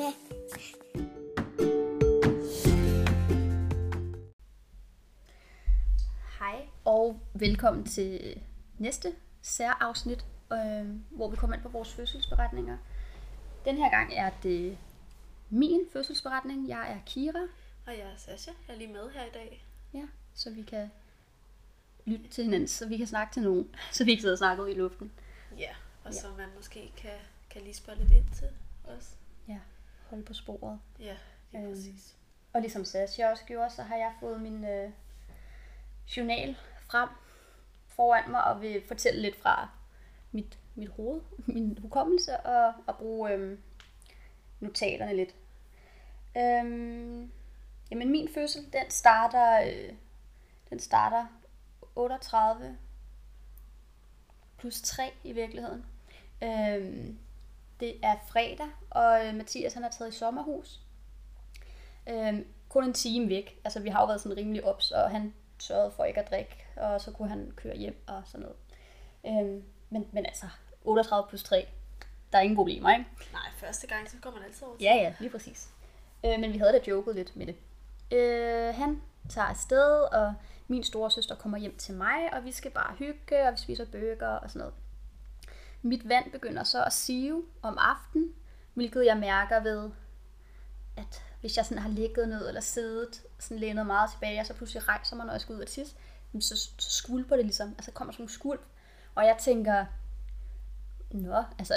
da. Hej og velkommen til næste særafsnit, øh, hvor vi kommer ind på vores fødselsberetninger. Den her gang er det min fødselsberetning. Jeg er Kira, Og jeg er Sasha. Jeg er lige med her i dag. ja, så vi kan lytte til hinanden, så vi kan snakke til nogen, så vi ikke sidder og snakker ud i luften. Ja, og Ja. så man måske kan, kan lige spørge lidt ind til os. Ja, holde på sporet. Ja, lige Øhm. præcis. Og ligesom Sasha også gjorde, så har jeg fået min øh, journal frem foran mig og vil fortælle lidt fra mit, mit hoved, min hukommelse og, og bruge øh, notaterne lidt. Øhm, jamen min fødsel, den starter, øh, den starter 38 plus 3 i virkeligheden. Øhm, det er fredag, og øh, Mathias han er taget i sommerhus. Øhm, kun en time væk. Altså, vi har jo været sådan rimelig ops, og han sørgede for ikke at drikke, og så kunne han køre hjem og sådan noget. Øhm, men, men altså, 38 plus 3, der er ingen problemer, ikke? Nej, første gang, så går man altid over til. Ja, ja, lige præcis. Øh, men vi havde da joket lidt med det. Øh, han tager afsted, og min store søster kommer hjem til mig, og vi skal bare hygge, og vi spiser burger og sådan noget. Mit vand begynder så at sive om aftenen, hvilket jeg mærker ved, at hvis jeg sådan har ligget ned eller siddet sådan lænet meget tilbage, og så pludselig rejser mig, når jeg skal ud og tisse, så, så skvulper det ligesom. Altså kommer sådan en skvulp. Og jeg tænker, nå, altså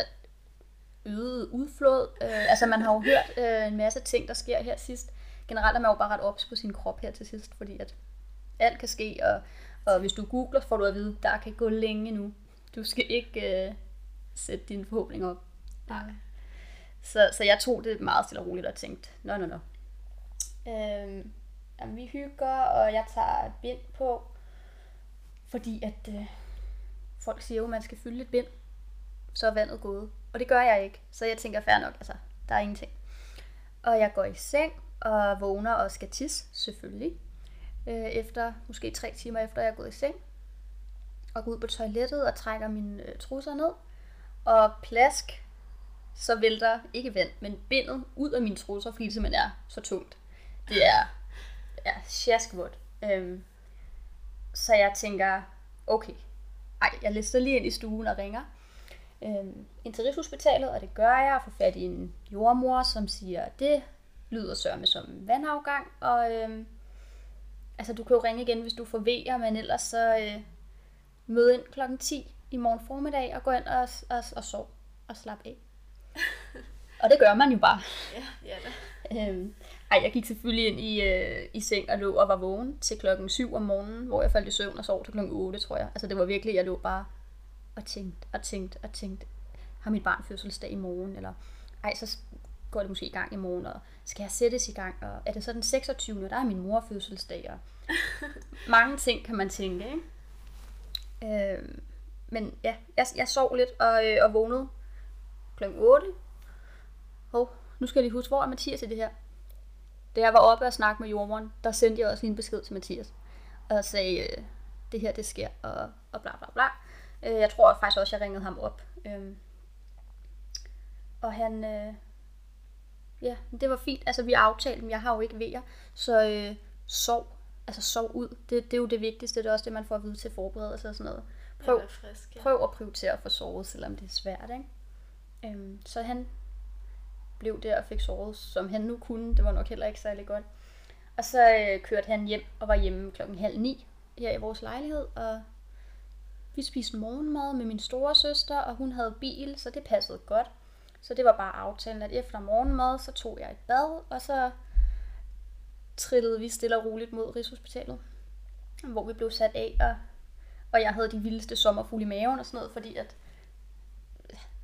øget udflod. Øh, altså man har jo hørt øh, en masse ting, der sker her sidst. Generelt er man jo bare ret ops på sin krop her til sidst, fordi at alt kan ske, og, og hvis du googler, får du at vide, der kan gå længe nu. Du skal ikke øh, sætte dine forhåbninger op. Nej. Så, så jeg tog det meget stille og roligt og tænkte, nå, nå, nå. Øhm, jamen, vi hygger, og jeg tager et bind på, fordi at øh, folk siger jo, at man skal fylde et bind, så er vandet gået. Og det gør jeg ikke, så jeg tænker, fair nok, altså, der er ingenting. Og jeg går i seng og vågner og skal tisse, selvfølgelig. Øh, efter, måske tre timer efter jeg er gået i seng. Og går ud på toilettet og trækker mine øh, trusser ned. Og plask, så vælter ikke vand, men bindet ud af mine trusser, fordi det simpelthen er så tungt. Det er, ja, sjaskvådt. Øhm, så jeg tænker, okay, ej, jeg lister lige ind i stuen og ringer øhm, ind til Rigshospitalet, og det gør jeg, og får fat i en jordmor, som siger, det lyder sørme som vandafgang, og øhm, altså du kan jo ringe igen, hvis du får vejer, men ellers så øh, mød ind klokken 10 i morgen formiddag, og gå ind og, og, og sov og slap af. og det gør man jo bare. Ja, ja da. Øhm, ej, jeg gik selvfølgelig ind i, øh, i seng og lå og var vågen til klokken 7 om morgenen, hvor jeg faldt i søvn og sov til klokken 8, tror jeg. Altså det var virkelig, jeg lå bare og tænkte og tænkte og tænkte, har mit barn fødselsdag i morgen? Eller ej, så går det måske i gang i morgen, og skal jeg sættes i gang? Og er det så den 26. Der er min mor fødselsdag, og mange ting kan man tænke, ikke? Øhm, men ja, jeg, jeg sov lidt og, øh, og vågnede klokken 8. Hov, nu skal jeg lige huske, hvor er Mathias i det her? Da jeg var oppe og snakke med jordmoren, der sendte jeg også lige en besked til Mathias. Og sagde, øh, det her det sker, og, og bla bla bla. Øh, jeg tror faktisk også, jeg ringede ham op. Øh, og han, øh, ja, det var fint. Altså vi aftalte, men jeg har jo ikke vejer. Så øh, sov, altså sov ud. Det, det er jo det vigtigste. Det er også det, man får at vide til forberedelse og sådan noget. Prøv, er frisk, ja. prøv at prioritere at få sovet, selvom det er svært, ikke? Øhm, så han blev der og fik sovet, som han nu kunne. Det var nok heller ikke særlig godt. Og så øh, kørte han hjem og var hjemme klokken halv ni her i vores lejlighed, og vi spiste morgenmad med min store søster, og hun havde bil, så det passede godt. Så det var bare aftalen, at efter morgenmad, så tog jeg et bad, og så trillede vi stille og roligt mod Rigshospitalet, hvor vi blev sat af, og, og jeg havde de vildeste sommerfugle i maven og sådan noget, fordi at,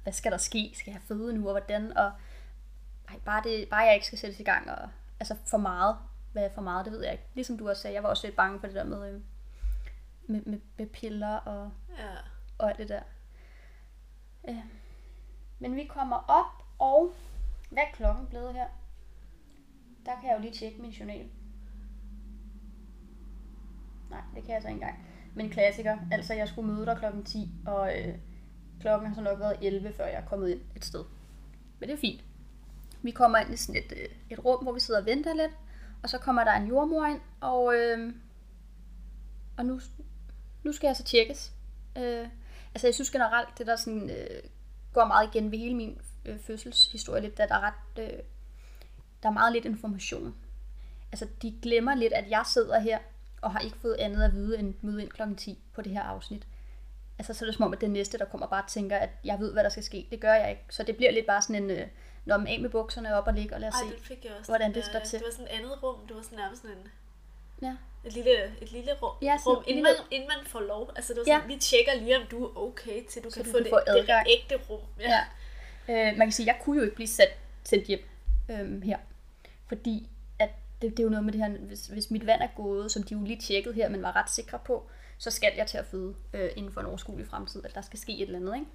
hvad skal der ske? Skal jeg føde nu, og hvordan? Og ej, bare, det, bare jeg ikke skal sættes i gang, og altså for meget. Hvad er for meget, det ved jeg ikke. Ligesom du også sagde, jeg var også lidt bange for det der med, øh, med, med, med piller og, Ja. og alt det der. Øh. Men vi kommer op, og hvad er klokken blevet her? Der kan jeg jo lige tjekke min journal. Nej, det kan jeg så ikke engang. Men klassiker, altså jeg skulle møde dig klokken 10, og øh, klokken har så nok været 11, før jeg er kommet ind et sted. Men det er fint. vi kommer ind i sådan et, øh, et rum, hvor vi sidder og venter lidt, og så kommer der en jordmor ind, og, øh, og nu, nu skal jeg så tjekkes. Øh, altså jeg synes generelt, det der sådan, øh, går meget igen ved hele min øh, fødselshistorie lidt, at der er ret, øh, der er meget lidt information. Altså de glemmer lidt, at jeg sidder her, og har ikke fået andet at vide end møde ind klokken 10 på det her afsnit. Altså så er det som om, at den næste, der kommer, bare tænker, at jeg ved, hvad der skal ske. Det gør jeg ikke. Så det bliver lidt bare sådan en, øh, når man af med bukserne op og ligge og lad os Ej, se. fik jeg også. hvordan det der- står til. Det var sådan et andet rum. Det var sådan nærmest sådan en, Ja. et lille, et lille rum, Ja, sådan rum inden, lille- man, inden man får lov. Altså det var Ja. sådan, vi tjekker lige, om du er okay, til du Så kan du få, kan det, få det ægte rum. Ja. Øh, man kan sige, at jeg kunne jo ikke blive sat, sendt hjem øhm, her. Fordi det, det er jo noget med det her, hvis, hvis mit vand er gået, som de jo lige tjekkede her, men var ret sikre på, så skal jeg til at føde øh, inden for en overskuelig fremtid, at der skal ske et eller andet, ikke?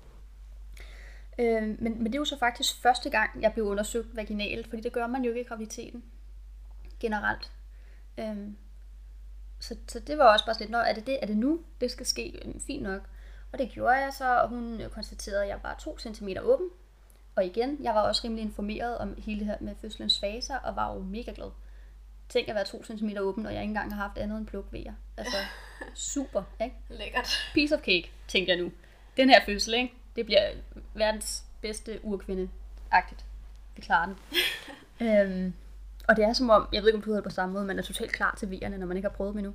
Øh, men, men det er jo så faktisk første gang, jeg blev undersøgt vaginalt, fordi det gør man jo ikke i graviditeten generelt. Øh, så, så det var også bare sådan lidt, Nå, er det det? Er det nu, det skal ske? Øh, fint nok. Og det gjorde jeg så, og hun øh, konstaterede, at jeg var 2 cm åben. Og igen, jeg var også rimelig informeret om hele det her med fødselens faser, og var jo mega glad. Tænk at være 2 cm åben, og jeg ikke engang har haft andet end plukvejer. Altså, super, ikke? Lækkert. Piece of cake, tænkte jeg nu. Den her fødsel, ikke? Det bliver verdens bedste urkvinde-agtigt. Vi klarer den. øhm, og det er som om, jeg ved ikke, om du havde det på samme måde, man er totalt klar til vejerne, når man ikke har prøvet dem endnu.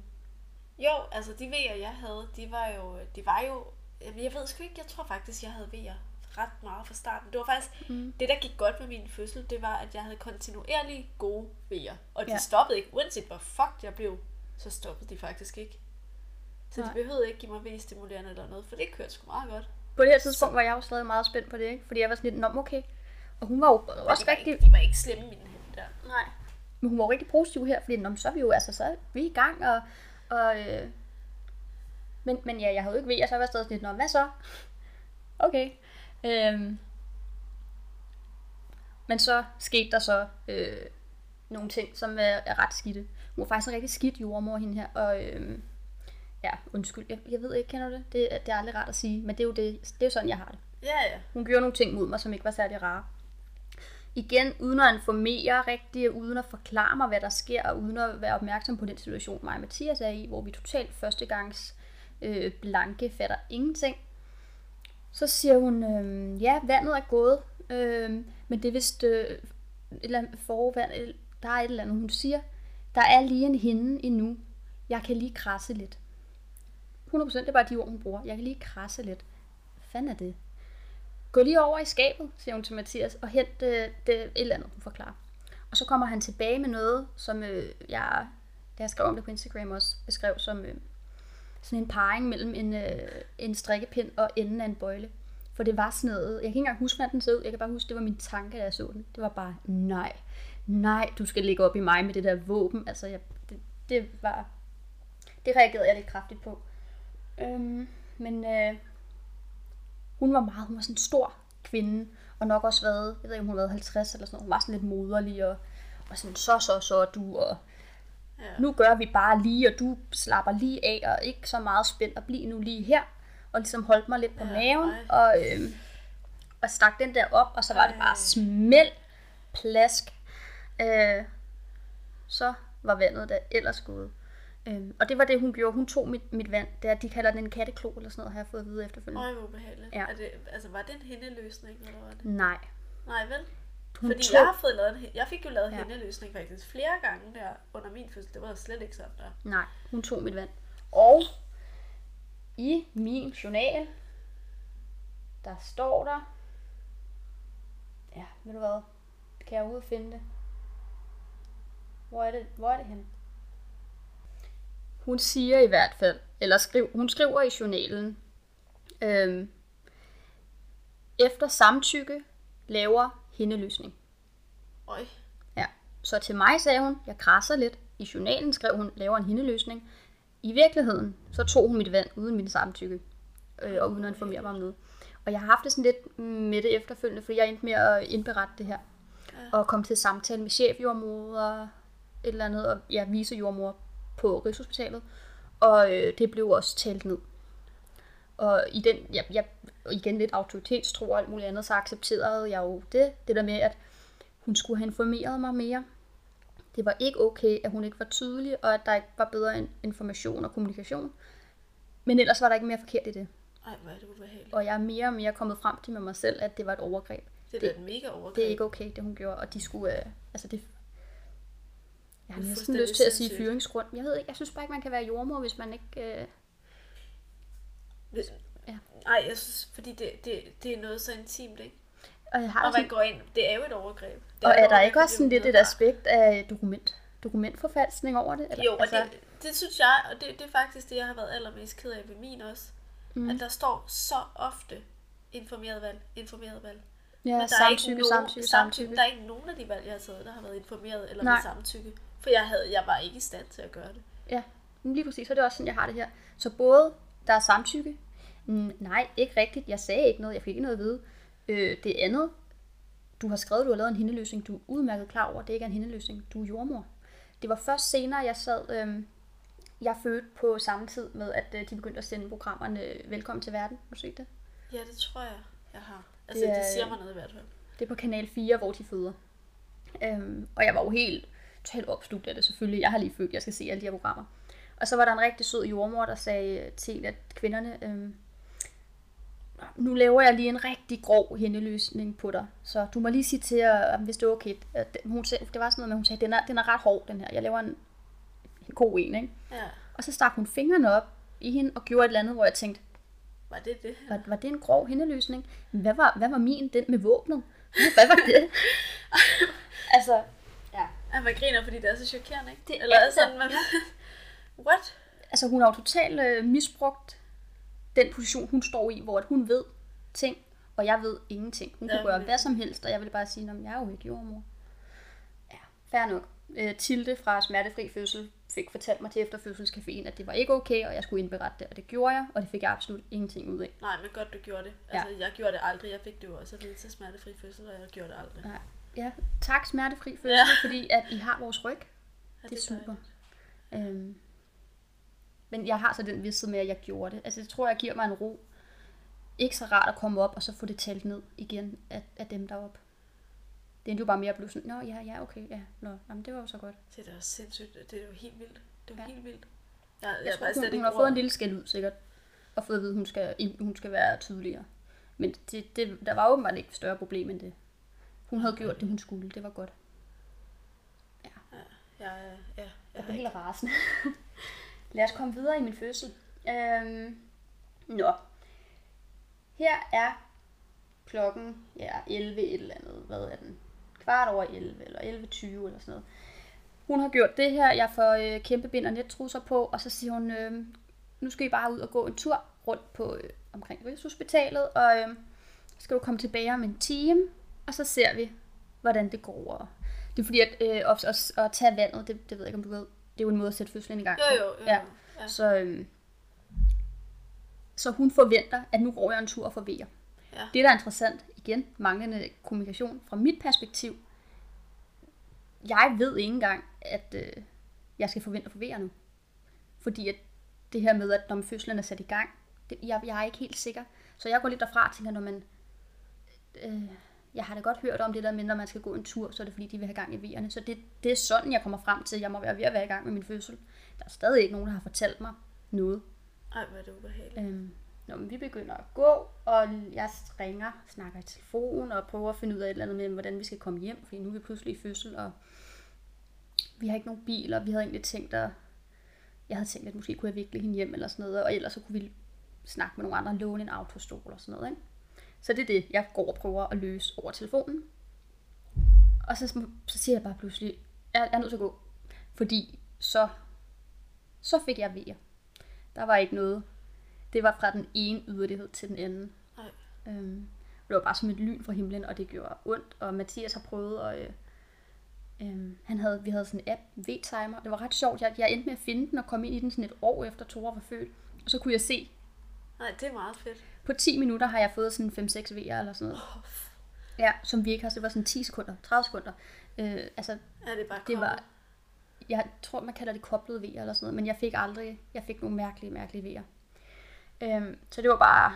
Jo, altså de V'er, jeg havde, de var jo, de var jo, jeg ved sgu ikke, jeg tror faktisk, jeg havde V'er ret meget fra starten. Det var faktisk, mm. det der gik godt med min fødsel, det var, at jeg havde kontinuerligt gode V'er. Og de Ja. stoppede ikke, uanset hvor fucked jeg blev, så stoppede de faktisk ikke. Så Nej. de behøvede ikke give mig V-stimulerende eller noget, for det kørte sgu meget godt. På det her tidspunkt var jeg jo stadig meget spændt på det, ikke? Fordi jeg var sådan lidt, Nå, okay. Og hun var jo også de var, rigtig, ikke, de var ikke slemme, mine hænder der. Nej. Men hun var rigtig positiv her, fordi Nå, så er vi jo altså, så er vi i gang, og, og øh, men, men ja, jeg havde jo ikke ved, og så var jeg stadig sådan lidt, Nå, hvad så? Okay. Øhm, men så skete der så øh, nogle ting, som er, er ret skidte. Hun var faktisk en rigtig skidt jordmor, hende her, og øh, ja, undskyld, jeg, jeg ved ikke, kender du det? det? er- Det er aldrig rart at sige, men det er jo, det, det er jo sådan, jeg har det. Ja, ja. Hun gjorde nogle ting mod mig, som ikke var særlig rare. Igen, uden at informere rigtigt, uden at forklare mig, hvad der sker, og uden at være opmærksom på den situation, mig og Mathias er i, hvor vi totalt førstegangs øh, blanke fatter ingenting. Så siger hun, øh, ja, vandet er gået, øh, men det er vist øh, et eller andet forvand, der er et eller andet, hun siger, der er lige en hinde endnu. Jeg kan lige krasse lidt. 100% det er bare de ord, hun bruger. Jeg kan lige krasse lidt. Hvad fanden er det? Gå lige over i skabet, siger hun til Mathias, og hent øh, det, et eller andet, hun forklarer. Og så kommer han tilbage med noget, som øh, jeg, da jeg skrev om det på Instagram også, beskrev som øh, sådan en parring mellem en, øh, en strikkepind og enden af en bøjle. For det var sådan noget, jeg kan ikke engang huske, hvordan den så ud, jeg kan bare huske, det var min tanke, da jeg så den. Det var bare, nej, nej, du skal ligge op i mig med det der våben. Altså, jeg, det, det var, det reagerede jeg lidt kraftigt på. Øhm, men øh, hun var meget, hun var sådan en stor kvinde, og nok også været, jeg ved ikke, om hun var 50 eller sådan noget, hun var sådan lidt moderlig, og, og sådan, så, så, så, du, og Ja. nu gør vi bare lige, og du slapper lige af, og ikke så meget spændt, og bliv nu lige her, og ligesom holdt mig lidt på Ja, maven, ej. og, øhm, og stak den der op, og så var det bare Ej. smæld, plask. Øh, så var vandet der ellers gået. Øhm, og det var det, hun gjorde. Hun tog mit, mit vand. Det er, de kalder den en katteklo eller sådan noget, har jeg fået at vide efterfølgende. Øj, hvor ubehageligt. Ja. Er det, altså, var det en hændeløsning, eller var det? Nej. Nej, vel? Fordi tog, jeg har fået lavet jeg fik jo lavet Ja. hændeløsning faktisk flere gange der under min fødsel. Det var slet ikke sådan der. Nej, hun tog mit vand. Og i min journal, der står der, ja, ved du hvad, kan jeg ud finde det? Hvor er det, hvor er det henne? Hun siger i hvert fald, eller skriv, hun skriver i journalen, øhm, efter samtykke laver hindeløsning. Øj. Ja, så til mig sagde hun, jeg krasser lidt. I journalen skrev hun, laver en hindeløsning. I virkeligheden, så tog hun mit vand uden min samtykke. Øh, og uden at informere mig om noget. Og jeg har haft det sådan lidt med det efterfølgende, fordi jeg endte med at indberette det her. Ja. Og kom til samtale med chefjordmor og et eller andet, og ja, vicejordmor på Rigshospitalet. Og øh, det blev også talt ned. Og i den, jeg, jeg, igen lidt autoritetstro og alt muligt andet, så accepterede jeg jo det, det der med, at hun skulle have informeret mig mere. Det var ikke okay, at hun ikke var tydelig, og at der ikke var bedre in- information og kommunikation. Men ellers var der ikke mere forkert i det. Ej, hvor er det ubehageligt. Og jeg er mere og mere kommet frem til med mig selv, at det var et overgreb. Det er det- da et mega overgreb. Det er ikke okay, det hun gjorde, og de skulle... Øh, altså det, jeg har er næsten lyst til at sige fyringsgrund. Jeg ved ikke, jeg synes bare ikke, man kan være jordmor, hvis man ikke... Øh, Hvis- Ja. Ej, jeg synes, fordi det, det, det er noget så intimt, ikke? og jeg har Og man sådan, går ind, det er jo et overgreb. Det og et er der ikke også sådan lidt et aspekt af dokument, dokumentforfalskning over det? Eller, Jo, og altså, det, det synes jeg, og det, det er faktisk det, jeg har været allermest ked af ved min også. Mm. At der står så ofte informeret valg, informeret valg. ja, Men der er samtykke, ikke nogen, samtykke, samtykke. Der er ikke nogen af de valg, jeg har taget, der har været informeret eller Nej. med samtykke. For jeg, havde, jeg var ikke i stand til at gøre det. Ja, men lige præcis, så er det også sådan, jeg har det her. Så både, der er samtykke. Mm, nej, ikke rigtigt. Jeg sagde ikke noget. Jeg fik ikke noget at vide. Øh, det andet, du har skrevet, du har lavet en hindeløsning. Du er udmærket klar over, at det ikke er en hindeløsning. Du er jordmor. Det var først senere, jeg sad... Øh, jeg fødte på samme tid med, at øh, de begyndte at sende programmerne øh, Velkommen til verden. Har du set det? Ja, det tror jeg, jeg har. Altså, Det det, er- det siger mig noget i hvert fald. Det er på kanal 4, hvor de føder. Øhm, og jeg var jo helt totalt opslugt af det selvfølgelig. Jeg har lige født, jeg skal se alle de her programmer. Og så var der en rigtig sød jordmor, der sagde til af kvinderne, øhm, nu laver jeg lige en rigtig grov hændeløsning på dig, så du må lige sige til, at hvis det er okay. At hun sagde, det var sådan noget med, hun sagde, den er, den er ret hård, den her. Jeg laver en, en god en, ikke? Ja, Og så stak hun fingrene op i hende og gjorde et eller andet, hvor jeg tænkte, var det det? var, var det en grov hændeløsning? Hvad var, hvad var min, den med våbnet? Hvad var det? altså, ja. At man griner, fordi det er så chokerende, ikke? Det Eller er er sådan, man... What? altså hun har jo totalt øh, misbrugt den position, hun står i, hvor at hun ved ting, og jeg ved ingenting. Hun Ja, kunne gøre hvad som helst, og jeg ville bare sige, at jeg er jo ikke jordmor. Ja, fair nok. Øh, Tilde fra Smertefri Fødsel fik fortalt mig til efterfødselscaféen, at det var ikke okay, og jeg skulle indberette det, og det gjorde jeg, og det fik jeg absolut ingenting ud af. Nej, men godt, du gjorde det. Altså, jeg gjorde det aldrig. Jeg fik det jo også at vide til smertefri fødsel, og jeg gjorde det aldrig. Nej. Ja, tak Smertefri Fødsel, Ja. fordi at I har vores ryg. Ja, Det er super. dejligt. Øhm, men jeg har så den vidsthed med, at jeg gjorde det. Altså, det tror jeg giver mig en ro. Ikke så rart at komme op, og så få det talt ned igen af, af dem deroppe. Det endte jo bare mere at blive sådan, nå ja, ja, okay, ja, nå, jamen, det var jo så godt. Det er da sindssygt. Det er jo helt vildt. Det er jo Ja. ja. helt vildt. Jeg, jeg, Jeg er tror, hun, hun har fået en lille skæld ud, sikkert. Og fået at vide, at hun skal, hun skal være tydeligere. Men det, det, der var åbenbart ikke større problem end det. Hun havde gjort det, hun skulle. Det var godt. Jeg, ja, Jeg jeg blev helt rasende. Lad os komme videre i min fødsel. Øhm, nå. Her er klokken ja, 11 et eller andet. Hvad er den? Kvart over 11 eller 11.20 eller sådan noget. Hun har gjort det her. Jeg får øh, kæmpe bind og nettrusser på. Og så siger hun, øh, nu skal I bare ud og gå en tur rundt på øh, omkring Rigshospitalet. Og øh, skal du komme tilbage om en time. Og så ser vi, hvordan det går. Det er fordi, at, øh, at, at, at tage vandet, det, det ved jeg ikke, om du ved, det er jo en måde at sætte fødslen i gang. Jo, jo, jo. Ja. ja. Så, øhm, så hun forventer, at nu går jeg en tur for vejer. Ja. Det, der er interessant, igen, manglende kommunikation fra mit perspektiv. Jeg ved ikke engang, at øh, jeg skal forvente at få vejer nu. Fordi at det her med, at når fødslen er sat i gang, det, jeg, jeg er ikke helt sikker. Så jeg går lidt derfra og tænker, når man... Øh, jeg har da godt hørt om det der med, når man skal gå en tur, så er det fordi, de vil have gang i vejerne. Så det, det er sådan, jeg kommer frem til, at jeg må være ved at være i gang med min fødsel. Der er stadig ikke nogen, der har fortalt mig noget. Ej, hvor er det ubehageligt. Øhm, når vi begynder at gå, og jeg ringer, snakker i telefon, og prøver at finde ud af et eller andet med, hvordan vi skal komme hjem, fordi nu er vi pludselig i fødsel, og vi har ikke nogen bil, og vi havde egentlig tænkt at, jeg havde tænkt, at måske kunne jeg vikle hende hjem eller sådan noget, og ellers så kunne vi snakke med nogle andre, låne en autostol og sådan noget, ikke? Så det er det, jeg går og prøver at løse over telefonen. Og så, så siger jeg bare pludselig, jeg er nødt til at gå, fordi så, så fik jeg vejer. Der var ikke noget. Det var fra den ene yderlighed til den anden. Nej. Øhm, det var bare som et lyn fra himlen, og det gjorde ondt. Og Mathias har prøvet, og øh, øh, han havde, vi havde sådan en app, V-timer. Det var ret sjovt. Jeg, jeg endte med at finde den og komme ind i den sådan et år efter Tora var født. Og så kunne jeg se, Nej, det er meget fedt. på 10 minutter har jeg fået sådan 5-6 V'er eller sådan noget. Ja, som vi ikke har. Det var sådan 10 sekunder, 30 sekunder. Øh, altså, Ja, det bare det var, jeg tror, man kalder det koblede vejer eller sådan noget, men jeg fik aldrig, jeg fik nogle mærkelige, mærkelige vejer. Øhm, så det var bare,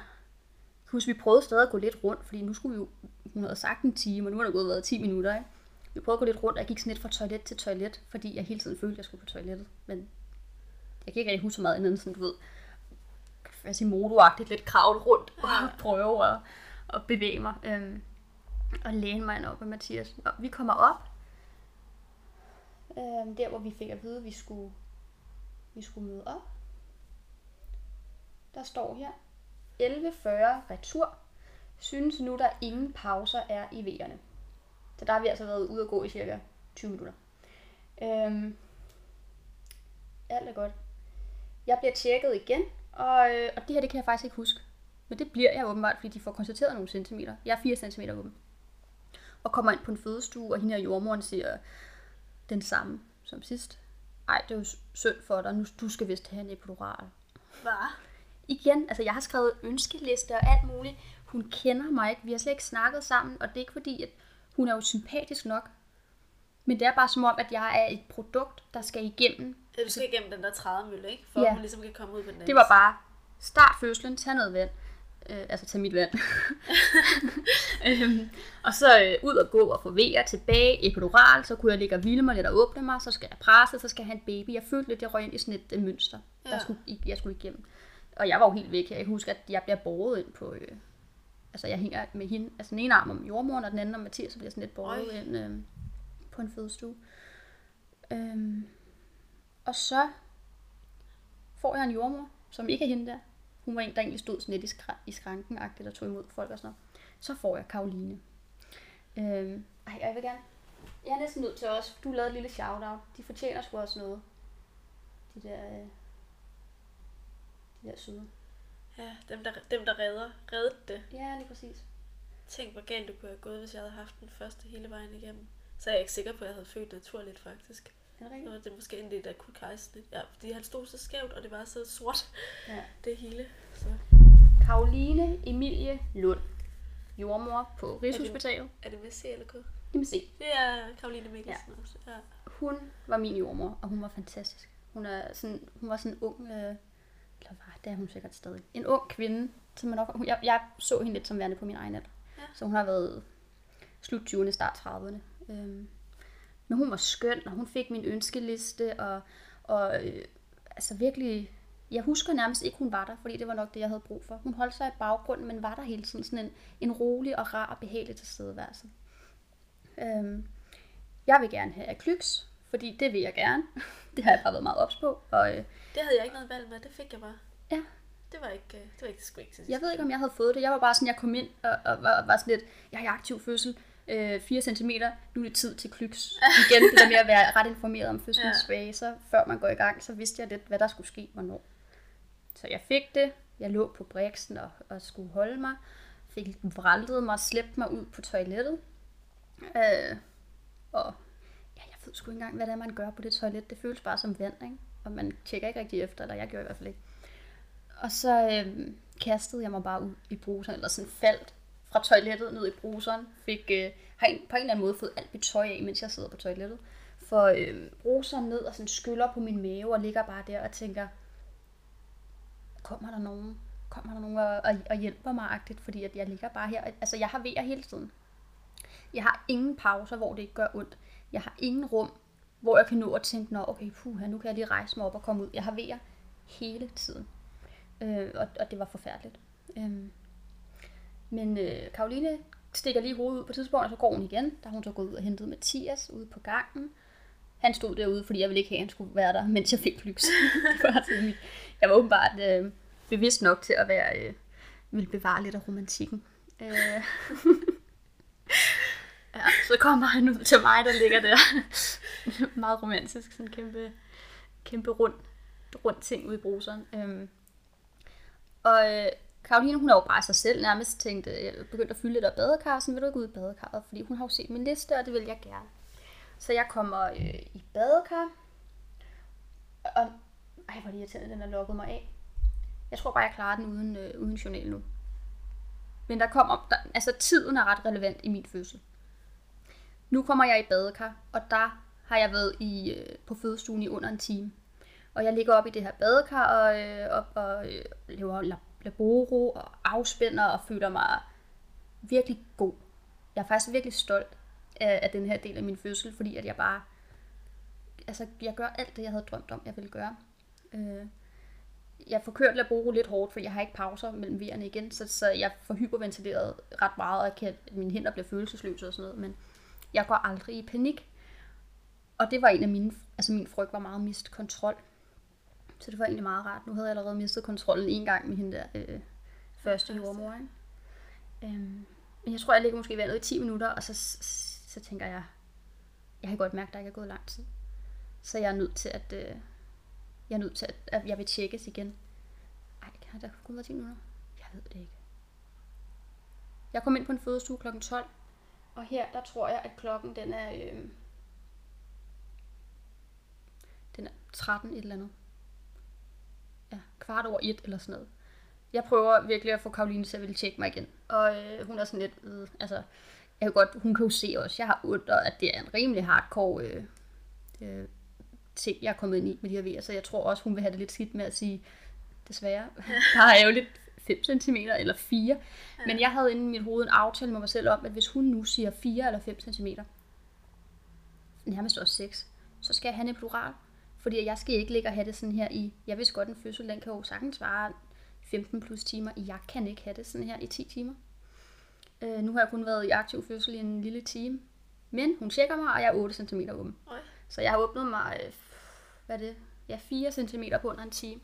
huske, vi prøvede stadig at gå lidt rundt, fordi nu skulle vi jo, hun havde sagt en time, og nu har der gået været 10 minutter, ikke? vi prøvede at gå lidt rundt, og jeg gik sådan lidt fra toilet til toilet, fordi jeg hele tiden følte, at jeg skulle på toilettet. Men jeg kan ikke rigtig huske så meget inden, sådan du ved, hvad jeg sige, modoagtigt lidt kravle rundt og prøve at, at bevæge mig. Øhm, og læne mig op med Mathias. Og vi kommer op, øhm, der hvor vi fik at vide, at vi skulle, vi skulle møde op. Der står her, 11.40 retur. Synes nu, der ingen pauser er i V'erne. Så der har vi altså været ude og gå i cirka 20 minutter. Øhm, alt er godt. Jeg bliver tjekket igen, og, øh, og det her det kan jeg faktisk ikke huske. Men det bliver jeg åbenbart, fordi de får konstateret nogle centimeter. Jeg er 4 cm åben. Og kommer ind på en fødestue, og hende her jordmoren siger den samme som sidst. Ej, det er jo synd for dig, nu du skal vist have en epidural. Hvad? Igen, altså jeg har skrevet ønskeliste og alt muligt. Hun kender mig ikke, vi har slet ikke snakket sammen, og det er ikke fordi, at hun er jo sympatisk nok. Men det er bare som om, at jeg er et produkt, der skal igennem. Du skal igennem den der trædemølle, ikke? For Ja. at hun ligesom kan komme ud på den anden Det var bare, start fødslen, tag noget vand. Øh, altså tag mit vand. øhm, og så øh, ud og gå og få vejer tilbage, epidural, så kunne jeg ligge og hvile mig lidt og åbne mig, så skal jeg presse, så skal jeg have en baby. Jeg følte lidt, jeg røg ind i sådan et mønster, der Ja. skulle, i- jeg skulle igennem. Og jeg var jo helt væk. Jeg kan huske, at jeg bliver båret ind på... Øh, altså jeg hænger med hende, altså den ene arm om jordmoren, og den anden om Mathias, så bliver jeg sådan lidt båret Oj. ind øh, på en fødestue. Øhm, og så får jeg en jordmor, som ikke er hende der. Hun var en, der egentlig stod sådan lidt i, skra- i skranken og tog imod folk og sådan noget. Så får jeg Karoline. Øhm, ej, jeg vil gerne... Jeg er næsten nødt til også, du lavede et lille shout-out. De fortjener sgu også noget. De der... Øh, de der søde. Ja, dem der, dem der redder, reddede det. Ja, lige præcis. Tænk, hvor galt det kunne have gået, hvis jeg havde haft den første hele vejen igennem. Så er jeg ikke sikker på, at jeg havde født naturligt, faktisk. Er det Så rigtigt? var det måske endelig et akut kejsersnit. Ja, fordi han stod så skævt, og det var så sort, Ja. det hele. Så Karoline Emilie Lund. Jordmor på Rigshospitalet. er det med C eller K? I må se. Det er Karoline Mikkelsen ja. også. Ja. Hun var min jordmor, og hun var fantastisk. Hun, er sådan, hun var sådan en ung, øh, eller var, det er hun sikkert stadig, en ung kvinde, som man nok, jeg, jeg så hende lidt som værende på min egen alder. Ja. Så hun har været slut 20'erne, start 30'erne. Øhm, men hun var skøn, og hun fik min ønskeliste, og, og øh, altså virkelig, jeg husker nærmest ikke, hun var der, fordi det var nok det, jeg havde brug for. Hun holdt sig i baggrunden, men var der hele tiden sådan en, en rolig og rar og behagelig tilstedeværelse. Øhm, jeg vil gerne have aklyks, fordi det vil jeg gerne. det har jeg bare været meget ops på. Og øh, Det havde jeg ikke noget valg med, det fik jeg bare. ja, Det var ikke, øh, det var ikke sgu ikke jeg ved ikke, om jeg havde fået det. Jeg var bare sådan, jeg kom ind og, og var, var sådan lidt, jeg er aktiv fødsel, øh, 4 cm, nu er det tid til klyks. Igen, det der med at være ret informeret om fødselsfaser, før man går i gang, så vidste jeg lidt, hvad der skulle ske, hvornår. Så jeg fik det, jeg lå på briksen og, og skulle holde mig, fik vraltet mig og slæbt mig ud på toilettet. Øh, og ja, jeg ved sgu ikke engang, hvad det er, man gør på det toilet. Det føles bare som vand, ikke? Og man tjekker ikke rigtig efter, eller jeg gjorde i hvert fald ikke. Og så øh, kastede jeg mig bare ud i bruseren, eller sådan faldt fra toilettet ned i bruseren. Fik, øh, har en, på en eller anden måde fået alt mit tøj af, mens jeg sidder på toilettet. For øh, bruseren ned og sådan skyller på min mave og ligger bare der og tænker, kommer der nogen? Kommer der nogen og, og, og hjælper mig agtigt? Fordi at jeg ligger bare her. Altså jeg har vejer hele tiden. Jeg har ingen pauser, hvor det ikke gør ondt. Jeg har ingen rum, hvor jeg kan nå at tænke, Nå, okay, puh, nu kan jeg lige rejse mig op og komme ud. Jeg har vejer hele tiden. Øh, og, og det var forfærdeligt. Øh, men øh, Karoline stikker lige hovedet ud på et tidspunkt, og så går hun igen. Der har hun så gået ud og hentet Mathias ude på gangen. Han stod derude, fordi jeg ville ikke have, at han skulle være der, mens jeg fik lyks. Altså jeg var åbenbart øh, bevidst nok til at være, øh, ville bevare lidt af romantikken. Øh. ja, så kommer han ud til mig, der ligger der. Meget romantisk, sådan en kæmpe, kæmpe rund, rund ting ude i bruseren. Øh. og øh, Karoline, hun har jo bare sig selv nærmest tænkt, øh, jeg begyndte at fylde lidt af badekarsen, vil du ikke ud i badekarret? Fordi hun har jo set min liste, og det vil jeg gerne. Så jeg kommer øh, i badekar, og ej, hvor er det irriterende, den har lukket mig af. Jeg tror bare, jeg klarer den uden, øh, uden journal nu. Men der kommer, der, altså tiden er ret relevant i min fødsel. Nu kommer jeg i badekar, og der har jeg været i, øh, på fødestuen i under en time. Og jeg ligger op i det her badekar og, øh, op og øh, laver laboro og afspænder og føler mig virkelig god. Jeg er faktisk virkelig stolt af, af den her del af min fødsel, fordi at jeg bare, altså jeg gør alt det, jeg havde drømt om, jeg ville gøre. Øh, jeg får kørt Laboro lidt hårdt, for jeg har ikke pauser mellem vejerne igen, så, så jeg får hyperventileret ret meget, og kan, mine hænder bliver følelsesløse og sådan noget, men jeg går aldrig i panik. Og det var en af mine, altså min frygt var meget mist kontrol. Så det var egentlig meget rart. Nu havde jeg allerede mistet kontrollen en gang med hende der øh, første jordmor. Ikke? Øhm, men jeg tror, jeg ligger måske i vandet i 10 minutter, og så, så, så tænker jeg, jeg kan godt mærke, at der ikke er gået lang tid. Så jeg er nødt til at, øh, jeg er nødt til at, at jeg vil tjekkes igen. Ej, har der kun været 10 minutter? Jeg ved det ikke. Jeg kom ind på en fødestue kl. 12, og her, der tror jeg, at klokken den er, øh, den er 13 et eller andet. Ja, kvart over et eller sådan noget. Jeg prøver virkelig at få Karoline til at ville tjekke mig igen. Og øh, hun er sådan lidt, øh, altså, jeg kan godt, hun kan jo se også, jeg har ondt, og at det er en rimelig hardcore øh, øh, ting, jeg er kommet ind i med de her vejer, så jeg tror også, hun vil have det lidt skidt med at sige, desværre, der er jo lidt 5 cm eller 4. Ja. Men jeg havde inde i mit hoved en aftale med mig selv om, at hvis hun nu siger 4 eller 5 cm, nærmest også 6, så skal jeg have en plural. Fordi jeg skal ikke ligge og have det sådan her i, jeg vidste godt, en fødsel, den kan jo sagtens vare 15 plus timer. Jeg kan ikke have det sådan her i 10 timer. Øh, nu har jeg kun været i aktiv fødsel i en lille time. Men hun tjekker mig, og jeg er 8 cm åben. Oj. Så jeg har åbnet mig, øh, hvad er det? Ja, 4 cm på under en time.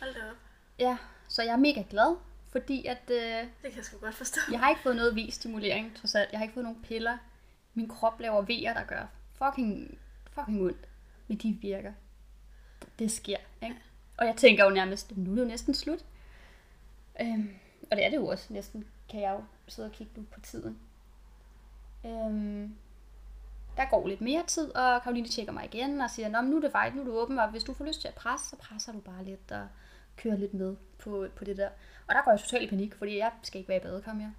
Hold da op. Ja, så jeg er mega glad, fordi at øh, Det kan jeg sgu godt forstå. jeg har ikke fået noget V-stimulering, trods alt. Jeg har ikke fået nogen piller. Min krop laver V'er, der gør fucking, fucking ondt. Men de virker. Det sker, ikke? Og jeg tænker jo nærmest, nu er det jo næsten slut. Øhm, og det er det jo også næsten, kan jeg jo sidde og kigge nu på tiden. Øhm, der går lidt mere tid, og Karoline tjekker mig igen og siger, Nå, men nu er det faktisk, nu er du åben, og hvis du får lyst til at presse, så presser du bare lidt og kører lidt med på, på det der. Og der går jeg totalt i panik, fordi jeg skal ikke være i badekar mere.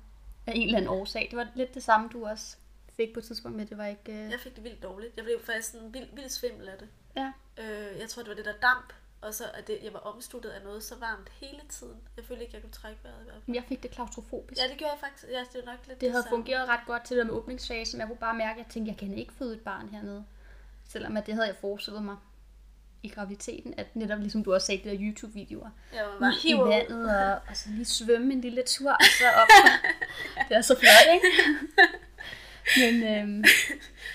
Af en eller anden årsag. Det var lidt det samme, du også fik på et tidspunkt med, det var ikke... Øh... Jeg fik det vildt dårligt. Jeg blev faktisk sådan vildt, vildt svimmel af det. Ja. Øh, jeg tror, det var det der damp, og så at det, jeg var omsluttet af noget så varmt hele tiden. Jeg følte ikke, jeg kunne trække vejret i hvert fald. Men jeg fik det klaustrofobisk. Ja, det gjorde jeg faktisk. Ja, det var nok lidt Det havde samme. fungeret ret godt til det med åbningsfasen, men jeg kunne bare mærke, at jeg tænkte, jeg kan ikke føde et barn hernede. Selvom at det havde jeg forestillet mig i graviditeten, at netop ligesom du også sagde, de der YouTube-videoer, Jeg var bare i vandet, og, og så lige svømme en lille tur, og så op. det er så flot, ikke? Men, øhm,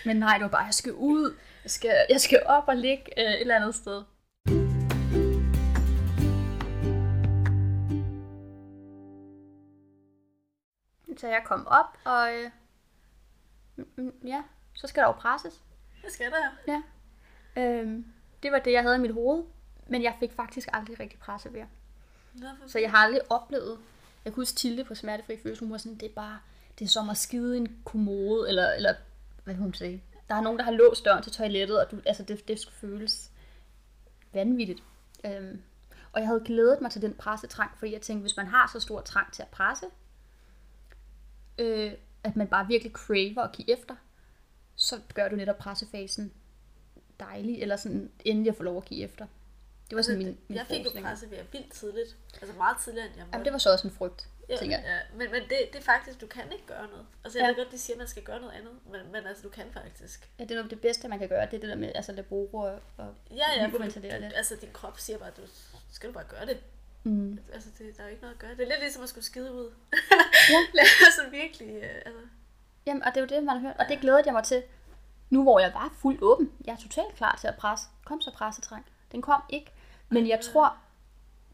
men nej, det var bare, jeg skal ud, jeg skal, jeg skal op og ligge øh, et eller andet sted. Så jeg kom op, og øh, mm, ja, så skal der jo presses. Det skal der. Ja. Øhm, det var det, jeg havde i mit hoved, men jeg fik faktisk aldrig rigtig. Nå, for... Så jeg har aldrig oplevet, jeg kunne huske Tilde på smertefri fødsel, hun var sådan, det er bare, det er som at skide en kommode, eller, eller hvad hun sagde. Der er nogen, der har låst døren til toilettet, og du, altså det, det skulle føles vanvittigt. Øhm, og jeg havde glædet mig til den pressetrang, fordi jeg tænkte, hvis man har så stor trang til at presse, øh, at man bare virkelig craver at give efter, så gør du netop pressefasen dejlig, eller sådan endelig at få lov at give efter. Det var sådan min, min Altså, jeg fik jo presse ved vildt tidligt. Altså meget tidligere, end jeg måtte. Jamen, det var så også en frygt, Ja, tænker jeg. ja, men, men det, det er faktisk, du kan ikke gøre noget. Altså jeg Ja. ved godt, de siger, at man skal gøre noget andet, men, men altså du kan faktisk. Ja, det er det bedste, man kan gøre, det er det der med altså laboro og, og Ja, ja, for du, lidt. altså din krop siger bare, at du skal du bare gøre det. Mm. Altså det, der er jo ikke noget at gøre. Det er lidt ligesom at skulle skide ud. Ja. altså virkelig, øh, altså. Jamen, og det er jo det, man har hørt, og det glæder jeg mig til. Nu hvor jeg var fuldt åben, jeg er totalt klar til at presse. Kom så pressetræng. Den kom ikke. Men jeg tror,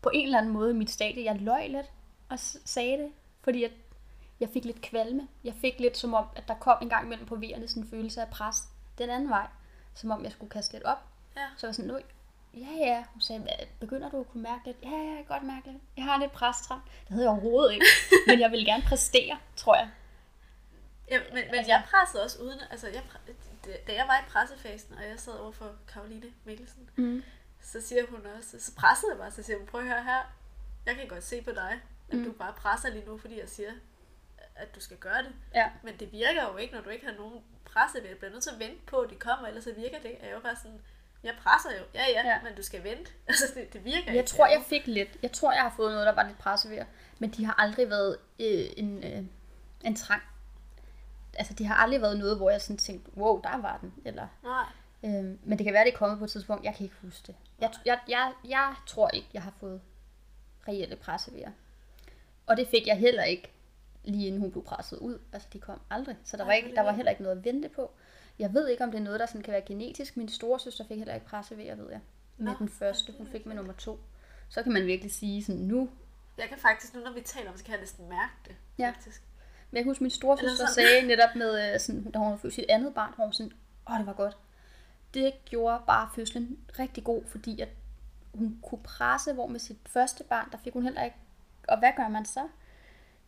på en eller anden måde i mit stadie, jeg løg lidt og sagde det, fordi at jeg fik lidt kvalme. Jeg fik lidt som om, at der kom en gang imellem på vejerne sådan en følelse af pres den anden vej. Som om jeg skulle kaste lidt op. Ja. Så jeg var sådan, "Nå, ja ja, hun sagde, "Hvad, begynder du at kunne mærke lidt? Ja, ja, jeg kan godt mærke lidt. Jeg har lidt presstrang. Det havde jeg overhovedet ikke. Men jeg ville gerne præstere, tror jeg. Ja, men, men Altså- jeg pressede også uden, altså jeg, da jeg var i pressefasen, og jeg sad over for Karoline Mikkelsen, Mm. så siger hun også, så pressede jeg bare, så siger hun, prøv at høre her, jeg kan godt se på dig, at Mm. du bare presser lige nu, fordi jeg siger, at du skal gøre det. Ja. Men det virker jo ikke, når du ikke har nogen presse ved. Jeg bliver nødt til at vente på, at de kommer, ellers så virker det. ikke. Jeg er jo bare sådan, jeg presser jo, ja ja, Ja. men du skal vente. Altså det, det virker Jeg ikke. tror, jeg fik lidt. Jeg tror, jeg har fået noget, der var lidt pressevejr. Men de har aldrig været øh, en, øh, en trang. altså det har aldrig været noget, hvor jeg sådan tænkte, wow, der var den. Eller, Nej. øhm, men det kan være, det er kommet på et tidspunkt. Jeg kan ikke huske det. Jeg, jeg, jeg, jeg tror ikke, jeg har fået reelle pressevejer. Og det fik jeg heller ikke, lige inden hun blev presset ud. Altså, de kom aldrig. Så der var, ikke, er der var heller ikke noget at vente på. Jeg ved ikke, om det er noget, der sådan kan være genetisk. Min store søster fik heller ikke pressevejer, ved jeg. Med Nå, den første. Hun fik med nummer to. Så kan man virkelig sige sådan, nu Jeg kan faktisk, nu når vi taler om det, så kan jeg næsten mærke det. Ja. Faktisk. Men jeg kan huske, min storesøster Eller sådan. sagde netop med, øh, sådan, da hun havde født sit andet barn, hvor hun sådan, åh, det var godt. Det gjorde bare fødslen rigtig god, fordi at hun kunne presse, hvor med sit første barn, der fik hun heller ikke. Og hvad gør man så?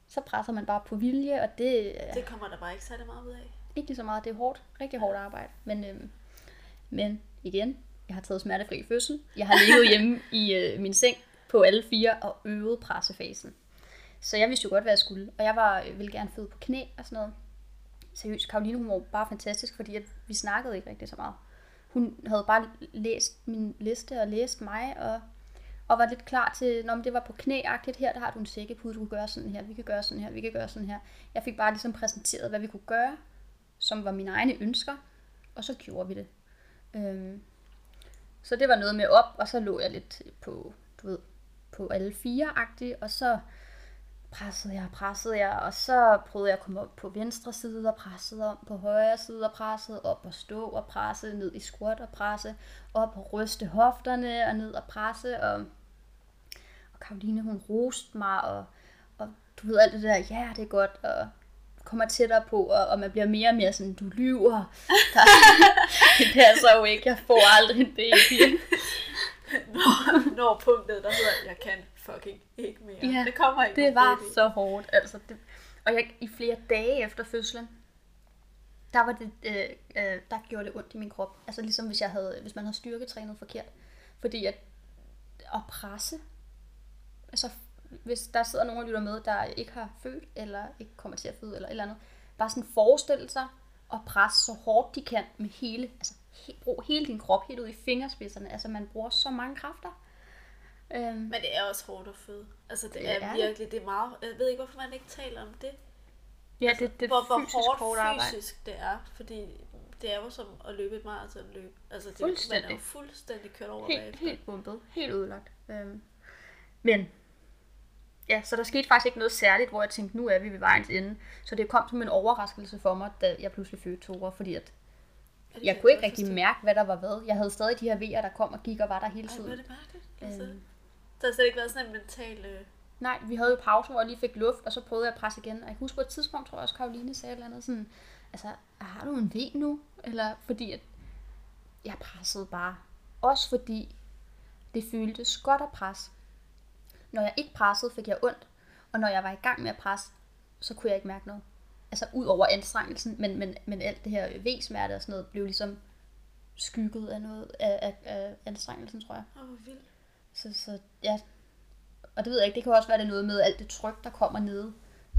Så presser man bare på vilje, og det er Det kommer der bare ikke særlig meget ud af. ikke lige så meget. Det er hårdt, rigtig hårdt arbejde. Men, øhm, men igen, jeg har taget smertefri fødsel. Jeg har ligget hjemme i øh, min seng på alle fire og øvet pressefasen. Så jeg vidste jo godt, hvad jeg skulle. Og jeg var, øh, ville gerne føde på knæ og sådan noget. Seriøst, Karoline hun var bare fantastisk, fordi at vi snakkede ikke rigtig så meget. Hun havde bare læst min liste og læst mig, og, og var lidt klar til, når det var på knæagtigt her, der har du en sækkepude, du kan gøre sådan her, vi kan gøre sådan her, vi kan gøre sådan her. Jeg fik bare ligesom præsenteret, hvad vi kunne gøre, som var mine egne ønsker, og så gjorde vi det. Øhm, så det var noget med op, og så lå jeg lidt på, du ved, på alle fire-agtigt, og så pressede jeg og pressede jeg, og så prøvede jeg at komme op på venstre side og pressede om på højre side og pressede op og stå og presse ned i squat og presse op og ryste hofterne og ned og presse og, og Karoline hun roste mig og, og du ved alt det der, ja det er godt og kommer tættere på, og, og man bliver mere og mere sådan, du lyver. Der, det passer jo ikke, jeg får aldrig en baby. når, når punktet, der hedder, jeg kan fucking ikke mere. Ja, det kommer ikke Det var så hårdt. Altså, det, og jeg, i flere dage efter fødslen, der, var det, øh, øh, der gjorde det ondt i min krop. Altså ligesom hvis, jeg havde, hvis man havde styrketrænet forkert. Fordi at, at presse, altså hvis der sidder nogen og lytter med, der ikke har født, eller ikke kommer til at føde, eller et eller andet, bare sådan forestille sig at presse så hårdt de kan med hele, altså he, brug hele din krop, helt ud i fingerspidserne. Altså man bruger så mange kræfter. Øhm, Men det er også hårdt at føde. Altså det, Det er, er virkelig, det er meget, jeg ved ikke, hvorfor man ikke taler om det. ja, det, det hvor, hvor fysisk hårdt, hårdt arbejde. fysisk det er, fordi det er jo som at løbe et maratonløb. Altså det, Fuldstændig. man er jo fuldstændig kørt over Helt, bagefter. helt bumpet. Helt ødelagt. Øhm. Men, ja, så der skete faktisk ikke noget særligt, hvor jeg tænkte, nu er vi ved vejens ende. Så det kom som en overraskelse for mig, da jeg pludselig fødte Tore, fordi at jeg kunne ikke rigtig mærke, hvad der var hvad. Jeg havde stadig de her vejer, der kom og gik og var der hele Ej, hvor er tiden. det mærkeligt. Altså, Øhm. Der har slet ikke været sådan en mental... Øh... Nej, vi havde jo pause, hvor jeg lige fik luft, og så prøvede jeg at presse igen. Og jeg kan huske på et tidspunkt, tror jeg også, Karoline sagde et eller andet sådan, altså, har du en V nu? Eller fordi, at jeg pressede bare. Også fordi, det føltes godt at presse. Når jeg ikke pressede, fik jeg ondt. Og når jeg var i gang med at presse, så kunne jeg ikke mærke noget. Altså ud over anstrengelsen, men, men, men alt det her V-smerte og sådan noget, blev ligesom skygget af noget af, af, af anstrengelsen, tror jeg. Åh, hvor vildt. Så, så ja, og det ved jeg ikke, det kan også være det noget med alt det tryk, der kommer nede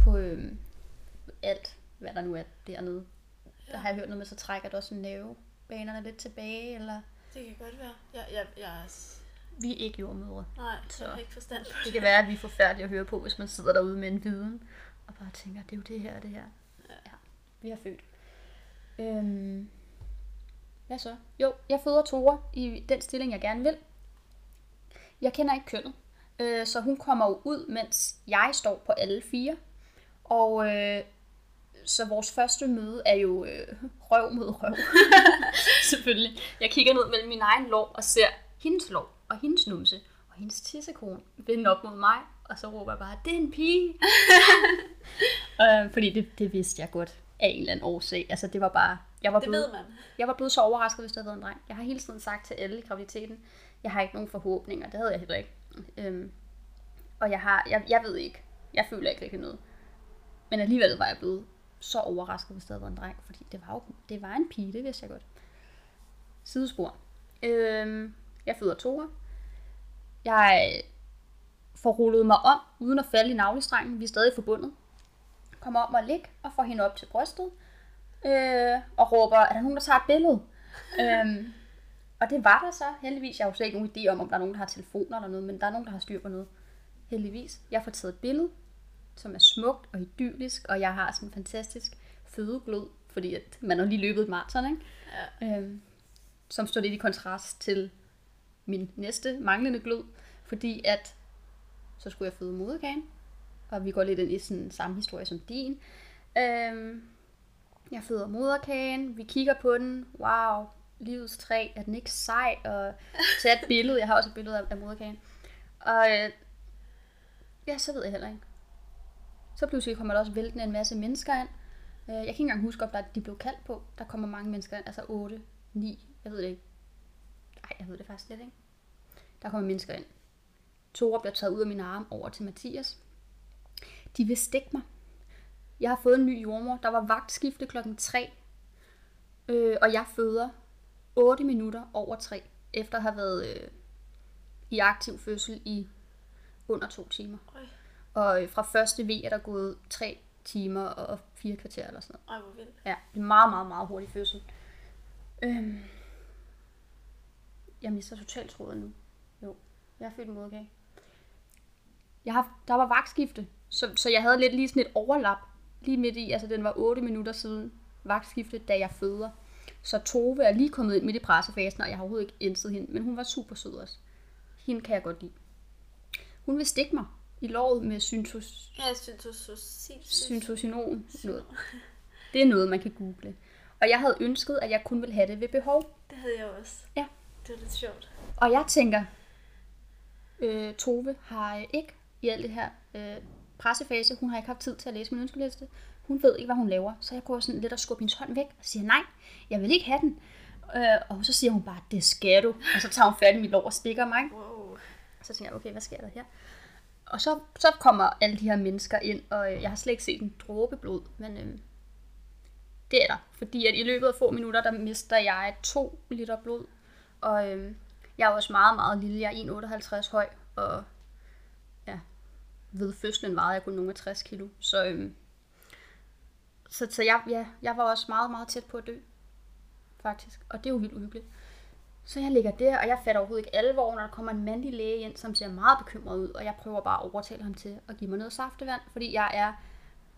på øhm, alt, hvad der nu er dernede. Ja. Der har jeg hørt noget med, så trækker det også nervebanerne lidt tilbage, eller Det kan godt være. Jeg, jeg, jeg vi er ikke jordmødre. Nej, Så- jeg har ikke forstand på Det det. kan være, at vi er forfærdelige at høre på, hvis man sidder derude med en viden, og bare tænker, det er jo det her, det her. Ja, vi har født. Øhm, hvad så? Jo, jeg føder Tore i den stilling, jeg gerne vil. Jeg kender ikke kønnet, øh, så hun kommer jo ud, mens jeg står på alle fire. Og øh, så vores første møde er jo øh, røv mod røv. Selvfølgelig. Jeg kigger ned mellem min egen lår og ser hendes lår og hendes numse og hendes tissekone vende op mod mig. Og så råber jeg bare, det er en pige. øh, fordi det, det vidste jeg godt af en eller anden årsag. Altså det var bare, jeg var Det blevet, ved man. jeg var blevet så overrasket, hvis det havde været en dreng. Jeg har hele tiden sagt til alle i graviditeten, jeg har ikke nogen forhåbninger. Det havde jeg heller ikke. Øhm, og jeg har, jeg, jeg ved ikke, jeg føler ikke rigtig noget. Men alligevel var jeg blevet så overrasket, hvis det havde været en dreng. Fordi det var jo det var en pige, det vidste jeg godt. Sidespor. Øhm, jeg føder Tore. Jeg får rullet mig om, uden at falde i navlestrengen. Vi er stadig forbundet. Kommer om og ligge og får hende op til brystet. Øh, og råber, er der nogen, der tager et billede? øhm, og det var der så, heldigvis. Jeg har jo slet ikke nogen idé om, om der er nogen, der har telefoner eller noget, men der er nogen, der har styr på noget. Heldigvis. Jeg får taget et billede, som er smukt og idyllisk, og jeg har sådan en fantastisk fødeglød, fordi at man har lige løbet et maraton, ikke? Ja. Øhm, som står lidt i kontrast til min næste manglende glød, fordi at så skulle jeg føde moderkagen, og vi går lidt ind i sådan samme historie som din. Øhm, jeg føder moderkagen, vi kigger på den, wow, livets træ, er den ikke sej, og tage et billede, jeg har også et billede af, af moderkagen. Og øh, ja, så ved jeg heller ikke. Så pludselig kommer der også væltende en masse mennesker ind. Øh, jeg kan ikke engang huske, om der, de blev kaldt på. Der kommer mange mennesker ind, altså 8, 9, jeg ved det ikke. Nej, jeg ved det faktisk slet ikke. Der kommer mennesker ind. Tore bliver taget ud af min arm over til Mathias. De vil stikke mig. Jeg har fået en ny jordmor. Der var vagtskifte klokken 3. Øh, og jeg føder 8 minutter over 3, efter at have været øh, i aktiv fødsel i under to timer. Øj, Og øh, fra første V er der gået 3 timer og 4 kvarter eller sådan noget. øj, hvor vildt. Ja, det er meget, meget, meget hurtig fødsel. Øhm, jeg mister totalt tråden nu. Jo, jeg har født en moderkage. Jeg har, der var vagtskifte, så, så jeg havde lidt lige sådan et overlap lige midt i. Altså den var 8 minutter siden vagtskifte, da jeg føder. Så Tove er lige kommet ind midt i pressefasen, og jeg har overhovedet ikke indset hende, men hun var super sød også. Hende kan jeg godt lide. Hun vil stikke mig i låret med syntos, Ja, sindssygt. syntocinon. Noget. Det er noget, man kan google. Og jeg havde ønsket, at jeg kun ville have det ved behov. Det havde jeg også. Ja. Det var lidt sjovt. Og jeg tænker, øh, Tove har øh, ikke i alt det her øh, pressefase, hun har ikke haft tid til at læse min ønskeliste. Hun ved ikke, hvad hun laver. Så jeg går sådan lidt og skubber hendes hånd væk og siger, nej, jeg vil ikke have den. Øh, og så siger hun bare, det skal du. Og så tager hun fat i mit lår og stikker mig. Wow. Så tænker jeg, okay, hvad sker der her? Og så, så kommer alle de her mennesker ind, og øh, jeg har slet ikke set en dråbe blod, men øh, det er der. Fordi at i løbet af få minutter, der mister jeg 2 liter blod. Og øh, jeg er også meget, meget lille. Jeg er 1,58 høj, og ja, ved fødslen vejede jeg kun nogle af 60 kilo. Så, øh, så, så jeg, ja, jeg var også meget, meget tæt på at dø, faktisk. Og det er jo vildt uhyggeligt. Så jeg ligger der, og jeg fatter overhovedet ikke alvor, når der kommer en mandlig læge ind, som ser meget bekymret ud, og jeg prøver bare at overtale ham til at give mig noget saftevand, fordi jeg er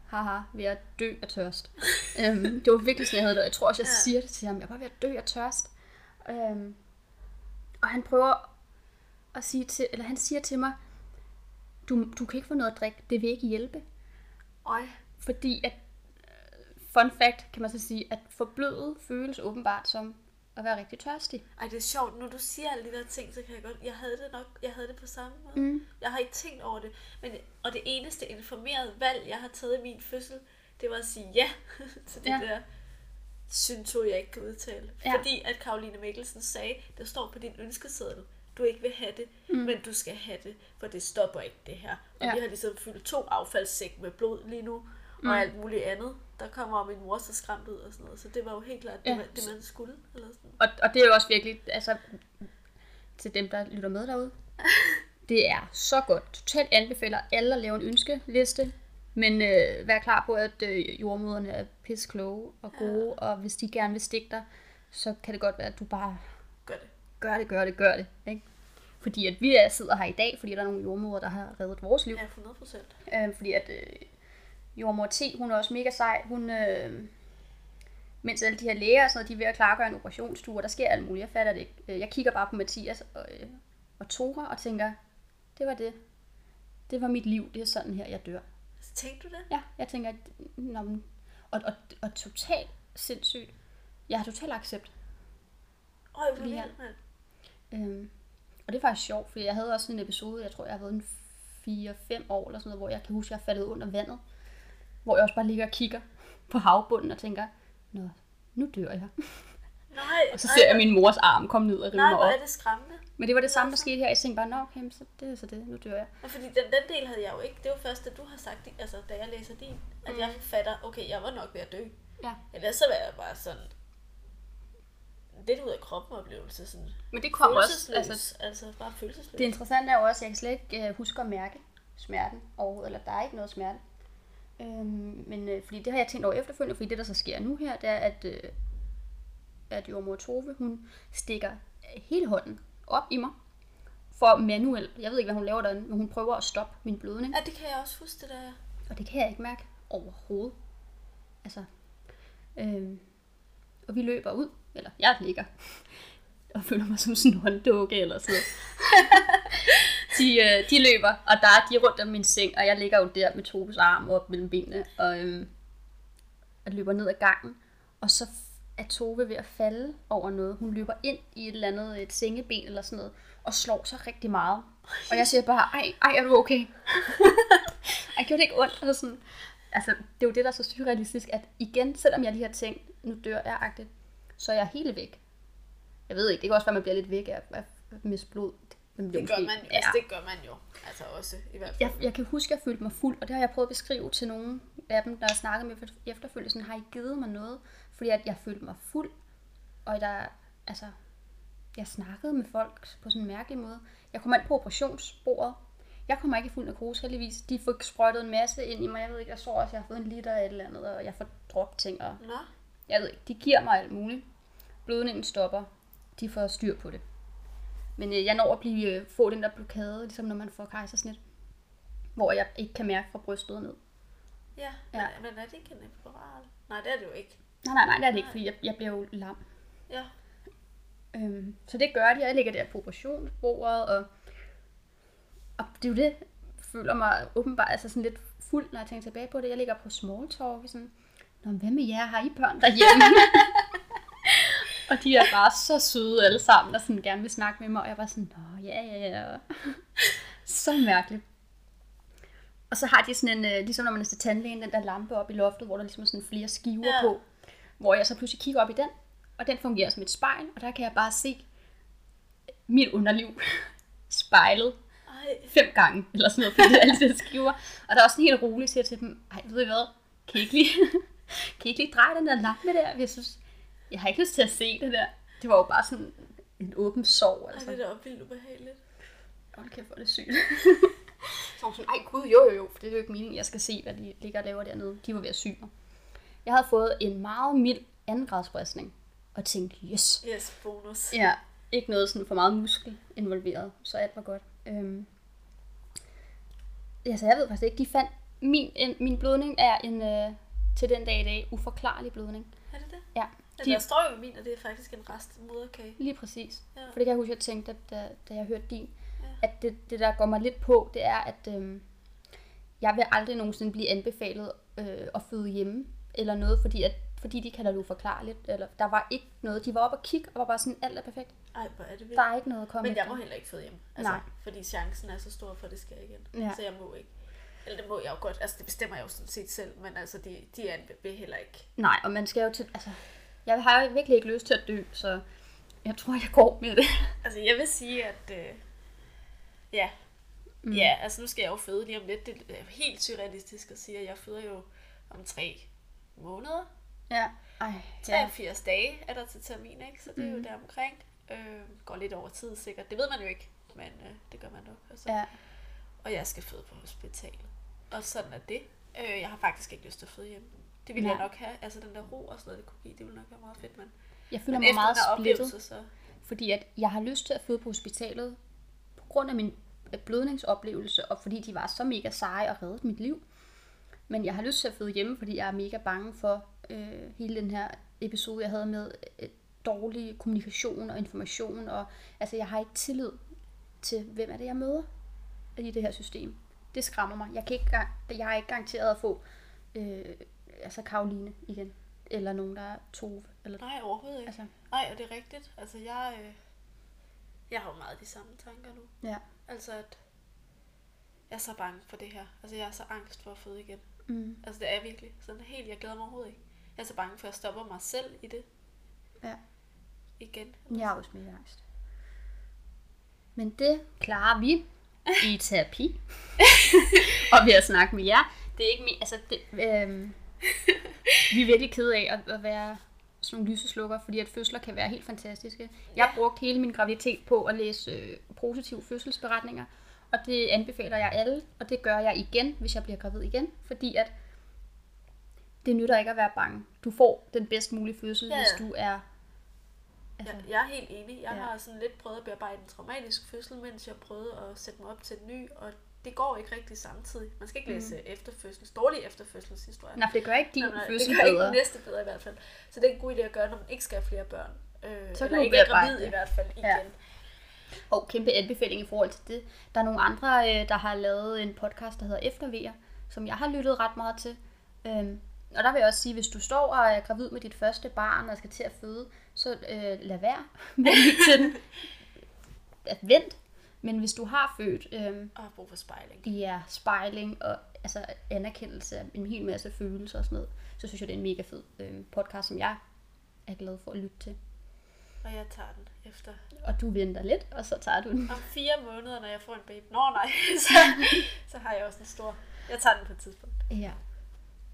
haha, ved at dø af tørst. øhm, det var virkelig sådan, jeg havde det, og jeg tror også, jeg Ja. siger det til ham, jeg er bare ved at dø af tørst. Øhm, og han prøver at sige til, eller han siger til mig, du, du kan ikke få noget at drikke, det vil ikke hjælpe. Øj. Fordi at, fun fact kan man så sige, at forblødet føles åbenbart som at være rigtig tørstig. Ej, det er sjovt. Når du siger alle de der ting, så kan jeg godt... Jeg havde det nok... Jeg havde det på samme måde. Mm. Jeg har ikke tænkt over det. Men, og det eneste informerede valg, jeg har taget i min fødsel, det var at sige ja til det Ja. der synto, jeg ikke kan udtale. Ja. Fordi at Karoline Mikkelsen sagde, der står på din ønskeseddel, du ikke vil have det, mm. men du skal have det, for det stopper ikke det her. Og ja. vi har ligesom fyldt to affaldssæk med blod lige nu, Mm. og alt muligt andet. Der kommer min mor så skræmt ud og sådan noget. Så det var jo helt klart det, Ja. ja. det man skulle. Eller sådan. Og, og det er jo også virkelig, altså, til dem, der lytter med derude, det er så godt. Totalt anbefaler alle at lave en ønskeliste, men øh, vær klar på, at øh, jordmøderne er pisse kloge og gode, ja. og hvis de gerne vil stikke dig, så kan det godt være, at du bare Gør det. gør det, gør det, gør det. Ikke? Fordi at vi er, sidder her i dag, fordi der er nogle jordmøder, der har reddet vores liv. Ja, 100 procent. Øh, fordi at øh, jordmor T, hun er også mega sej. Hun, øh, mens alle de her læger og sådan noget, de er ved at klargøre en operationstur, der sker alt muligt. Jeg fatter det ikke. Øh, Jeg kigger bare på Mathias og, øh, og Tora og tænker, det var det. Det var mit liv. Det er sådan her, jeg dør. Så tænkte du det? Ja, jeg tænker, nå, men, og, og, og totalt sindssygt. Jeg har total accept. Øj, hvor vildt, mand. Øhm, og det er faktisk sjovt, fordi jeg havde også sådan en episode, jeg tror, jeg har været en 4-5 år eller sådan noget, hvor jeg kan huske, at jeg faldet under vandet. Hvor jeg også bare ligger og kigger på havbunden og tænker, nå, nu dør jeg. Nej, Og så ser jeg min mors arm komme ned og rive Nej, mig op. er det skræmmende. Men det var det samme, der skete her. Jeg tænkte bare, nå okay, så det er så det, nu dør jeg. Ja, fordi den, den del havde jeg jo ikke. Det var først, da du har sagt, altså da jeg læser din, at mm. jeg fatter, okay, jeg var nok ved at dø. Ja. Ellers så var jeg bare sådan lidt ud af kroppen oplevelse. Sådan Men det kom også, altså, Altså, altså bare følelsesløs. det interessante er jo også, at jeg kan slet ikke øh, huske at mærke smerten overhovedet, eller der er ikke noget smerte. Øhm, men øh, fordi det har jeg tænkt over efterfølgende, fordi det der så sker nu her, det er, at, øh, at jordmor Tove, hun stikker hele hånden op i mig, for manuelt, jeg ved ikke, hvad hun laver derinde, men hun prøver at stoppe min blødning, Ja, det kan jeg også huske, det der. og det kan jeg ikke mærke overhovedet. Altså, Øhm, og vi løber ud, eller jeg ligger, og føler mig som sådan en hånddukke eller sådan noget. de, øh, de løber, og der er de rundt om min seng, og jeg ligger jo der med Tobes arm op mellem benene, og øhm, jeg løber ned ad gangen, og så er Tove ved at falde over noget. Hun løber ind i et eller andet et sengeben eller sådan noget, og slår sig rigtig meget. Og jeg siger bare, ej, ej, er du okay? jeg gjorde det ikke ondt? Og sådan, altså, det er jo det, der er så surrealistisk, at igen, selvom jeg lige har tænkt, nu dør jeg agtigt, så er jeg helt væk. Jeg ved ikke, det kan også være, at man bliver lidt væk af at miste blod. Det gør man jo, altså det gør man jo, altså også i hvert fald. Jeg, jeg kan huske, at jeg følte mig fuld, og det har jeg prøvet at beskrive til nogle af dem, der har snakket med efterfølgende, har I givet mig noget? Fordi at jeg følte mig fuld, og der, altså, jeg snakkede med folk på sådan en mærkelig måde. Jeg kom ind på operationsbordet. Jeg kommer ikke i fuld narkose, heldigvis. De får sprøjtet en masse ind i mig. Jeg ved ikke, jeg tror også, jeg har fået en liter af et eller andet, og jeg får drukket ting. Og Nå. Jeg ved ikke, de giver mig alt muligt. Blødningen stopper. De får styr på det. Men øh, jeg når at blive, øh, få den der blokade, ligesom når man får kejsersnit. Hvor jeg ikke kan mærke fra brystet og ned. Ja, Ja. Men, men er det ikke en epidural? Nej, det er det jo ikke. Nej, nej, nej, det er det ikke, fordi jeg, jeg bliver jo lam. Ja. Øhm, så det gør de, jeg ligger der på operationsbordet, og, og det er jo det, jeg føler mig åbenbart altså sådan lidt fuld, når jeg tænker tilbage på det. Jeg ligger på small talk, sådan, Nå, hvad med jer? Har I børn derhjemme? og de er bare så søde alle sammen, og sådan gerne vil snakke med mig, og jeg var sådan, Nå, ja, ja, ja. så mærkeligt. Og så har de sådan en, øh, ligesom når man er til tandlægen, den der lampe op i loftet, hvor der ligesom er sådan flere skiver Ja. på, hvor jeg så pludselig kigger op i den, og den fungerer som et spejl, og der kan jeg bare se mit underliv spejlet Ej, fem gange, eller sådan noget, fordi det er alle de skiver. Og der er også sådan helt roligt, siger til dem, ej, ved I hvad, kan I ikke lige, kan I ikke lige dreje den der lampe der? Jeg synes, jeg har ikke lyst til at se det der. Det var jo bare sådan en åben sorg, ej, altså. det er da vildt ubehageligt. Hold kæft, hvor er det sygt. så var sådan, ej gud, jo jo jo, for det er jo ikke meningen, jeg skal se, hvad de ligger og laver dernede. De var ved at syge mig. Jeg havde fået en meget mild andengradsbristning, og tænkte, yes, Yes, bonus. Ja, ikke noget sådan for meget muskel involveret, så alt var godt. Øhm. Ja, så jeg ved faktisk ikke, de fandt, min, en, min blødning er en, øh, til den dag i dag, uforklarlig blødning. Er det det? Ja, De... de, Der står jo min, at det er faktisk en rest moderkage. lige præcis. Ja. For det kan jeg huske, jeg tænkte, da, da jeg hørte din, Ja. at det, det, der går mig lidt på, det er, at øhm, jeg vil aldrig nogensinde blive anbefalet øh, at føde hjemme, eller noget, fordi, at, fordi de kalder det uforklarligt. Eller, der var ikke noget. De var oppe og kigge, og var bare sådan, alt er perfekt. Ej, hvor er det vildt. Der er ikke noget at komme Men jeg efter. må heller ikke føde hjem. Altså, Nej. Fordi chancen er så stor for, at det sker igen. Ja. Så jeg må ikke. Eller det må jeg jo godt. Altså, det bestemmer jeg jo sådan set selv. Men altså, de, de er vil heller ikke. Nej, og man skal jo til... Altså, jeg har virkelig ikke lyst til at dø, så jeg tror, jeg går med det. Altså, jeg vil sige, at... Øh, ja. Mm. Ja, altså nu skal jeg jo føde lige om lidt. Det er helt surrealistisk at sige, at jeg føder jo om tre måneder. Ja. Ej, 83 dage er der til termin, ikke? Så det er jo der omkring. Øh, går lidt over tid sikkert. Det ved man jo ikke, men øh, det gør man nok. Altså. ja. Og jeg skal føde på hospitalet. Og sådan er det. Øh, jeg har faktisk ikke lyst til at føde hjemme. Det ville Nej. jeg nok have. Altså den der ro og sådan noget, det kunne give, det ville nok være meget fedt. Men, Jeg føler men mig meget splittet, så... fordi at jeg har lyst til at føde på hospitalet på grund af min øh, blødningsoplevelse, og fordi de var så mega seje og reddede mit liv. Men jeg har lyst til at føde hjemme, fordi jeg er mega bange for øh, hele den her episode, jeg havde med øh, dårlig kommunikation og information. Og, altså, jeg har ikke tillid til, hvem er det, jeg møder i det her system. Det skræmmer mig. Jeg, kan ikke, jeg er ikke garanteret at få øh, altså Karoline igen. Eller nogen, der er Tove. Eller, Nej, overhovedet ikke. altså, Nej, og det er rigtigt. Altså jeg... Øh, jeg har jo meget de samme tanker nu. ja. Altså at... Jeg er så bange for det her. Altså jeg er så angst for at føde igen. Mm. Altså det er virkelig sådan helt, jeg glæder mig overhovedet ikke. Jeg er så bange for, at jeg stopper mig selv i det Ja. igen. Jeg er også mega angst. Men det klarer vi i terapi. og ved at snakke med jer. Det er ikke min, altså det, øhm, vi er virkelig kede af at, at være sådan nogle lyseslukker, fordi at fødsler kan være helt fantastiske. Jeg har brugt hele min graviditet på at læse øh, positive fødselsberetninger, og det anbefaler jeg alle, og det gør jeg igen, hvis jeg bliver gravid igen, fordi at det nytter ikke at være bange. Du får den bedst mulige fødsel, Ja, hvis du er... Altså, Jeg, jeg er helt enig. Jeg Ja. har sådan lidt prøvet at bearbejde en traumatisk fødsel, mens jeg prøvede at sætte mig op til en ny, og det går ikke rigtig samtidig. Man skal ikke læse mm. efterfødsels, dårlige efterfødselshistorier. Nej, for det gør ikke din Nej, fødsel det gør ikke bedre. næste bedre i hvert fald. Så det er en god idé at gøre, når man ikke skal have flere børn. Øh, Så kan eller ikke er gravid i hvert fald igen. Ja. Og kæmpe anbefaling i forhold til det. Der er nogle andre, øh, der har lavet en podcast, der hedder Eftervejer, som jeg har lyttet ret meget til. Øhm, og der vil jeg også sige, hvis du står og er gravid med dit første barn og skal til at føde, så øh, lad være med til den. At vent. Men hvis du har født, øh, Og har brug for spejling. ja, spejling og altså, anerkendelse af en hel masse følelser og sådan noget, så synes jeg, det er en mega fed øh, podcast, som jeg er glad for at lytte til. Og jeg tager den efter Og du venter lidt, og så tager du den. om fire måneder, når jeg får en baby. Nå nej, så, så har jeg også en stor. Jeg tager den på et tidspunkt. Ja.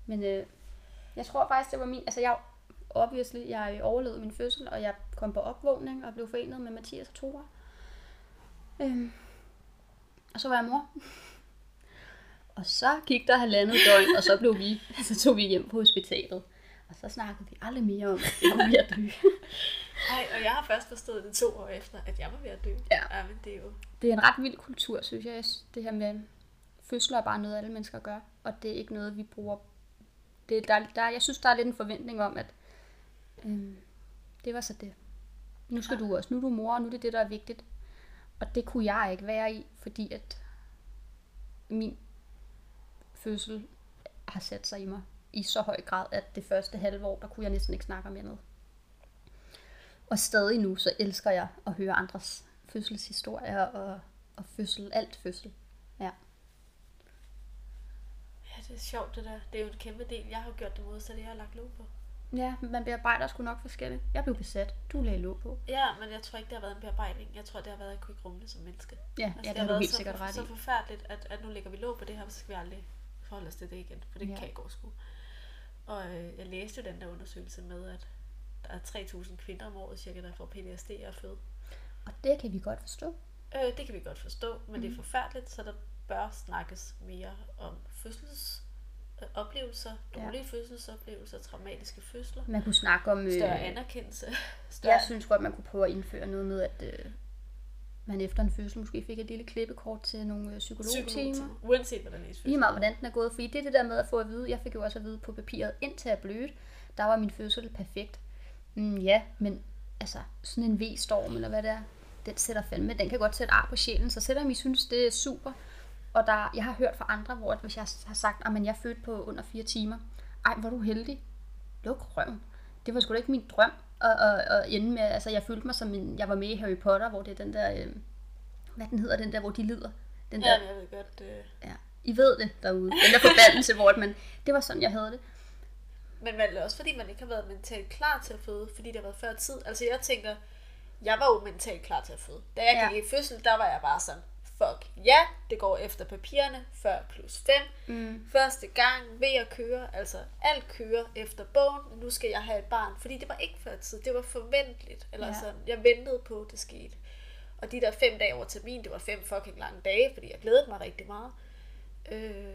Men øh, jeg tror faktisk, det var min... Altså, jeg obviously, jeg overlevede min fødsel, og jeg kom på opvågning og blev forenet med Mathias og Tora. Øhm, og så var jeg mor. Og så gik der halvandet døgn, og så blev vi, så tog vi hjem på hospitalet. Og så snakkede vi aldrig mere om, at jeg var ved at dø. Nej, og jeg har først forstået det to år efter, at jeg var ved at dø. Ja. ja men det er jo... Det er en ret vild kultur, synes jeg. Det her med fødsler er bare noget, alle mennesker gør. Og det er ikke noget, vi bruger. Det, der, der, jeg synes, der er lidt en forventning om, at øhm, det var så det. Nu skal du også. Nu er du mor, og nu er det det, der er vigtigt. Og det kunne jeg ikke være i, fordi at min fødsel har sat sig i mig i så høj grad, at det første halve år, der kunne jeg næsten ikke snakke om andet. Og stadig nu, så elsker jeg at høre andres fødselshistorier og, og fødsel, alt fødsel. Ja. Ja, det er sjovt det der. Det er jo en kæmpe del. Jeg har jo gjort det modsatte, jeg har lagt lov på. Ja, man bearbejder sgu nok forskelligt. Jeg blev besat. Du lagde låg på. Ja, men jeg tror ikke, det har været en bearbejdning. Jeg tror, det har været, at jeg kunne ikke rumme det som menneske. Ja, ja det har du helt så, sikkert ret så i. forfærdeligt, at, at nu lægger vi låg på det her, så skal vi aldrig forholde os til det igen, for det Ja. kan ikke overskue. Og øh, jeg læste jo den der undersøgelse med, at der er 3.000 kvinder om året cirka, der får PTSD og føde. Og det kan vi godt forstå. Øh, det kan vi godt forstå, men mm. det Mhm. er forfærdeligt, så der bør snakkes mere om fødsels oplevelser, dårlige ja. fødselsoplevelser, traumatiske fødsler, Man kunne snakke om... større Øh, anerkendelse, større jeg synes godt, man kunne prøve at indføre noget med, at øh, man efter en fødsel måske fik et lille klippekort til nogle øh, psykologtimer. psykologtimer, uanset hvordan ens fødsel Lige meget, hvordan den er gået. Fordi det er det der med at få at vide, jeg fik jo også at vide på papiret, indtil jeg blødte, der var min fødsel perfekt. Mm, ja, men altså, sådan en V-storm, eller hvad det er, den sætter fandme, den kan godt sætte ar på sjælen. Så selvom I synes, det er super, og der, jeg har hørt fra andre, hvor at hvis jeg har sagt, at jeg er født på under fire timer, ej, hvor er du heldig. Luk røven. Det var sgu da ikke min drøm at, at, at ende med, altså jeg følte mig som en, jeg var med i Harry Potter, hvor det er den der, øh, hvad den hedder, den der, hvor de lider. Den der, Ja, jeg ved godt, øh, Ja, I ved det derude. Den der forbandelse, hvor man, det var sådan, jeg havde det. Men vel også fordi man ikke har været mentalt klar til at føde, fordi det har været før tid. Altså jeg tænker, jeg var jo mentalt klar til at føde. Da jeg Ja. gik i fødsel, der var jeg bare sådan, fuck ja, det går efter papirerne, 40 plus 5. Mm. Første gang ved at køre, altså alt kører efter bogen, nu skal jeg have et barn. Fordi det var ikke før tid, det var forventeligt. Eller Ja. sådan, jeg ventede på, at det skete. Og de der fem dage over termin, det var fem fucking lange dage, fordi jeg glædede mig rigtig meget. Øh,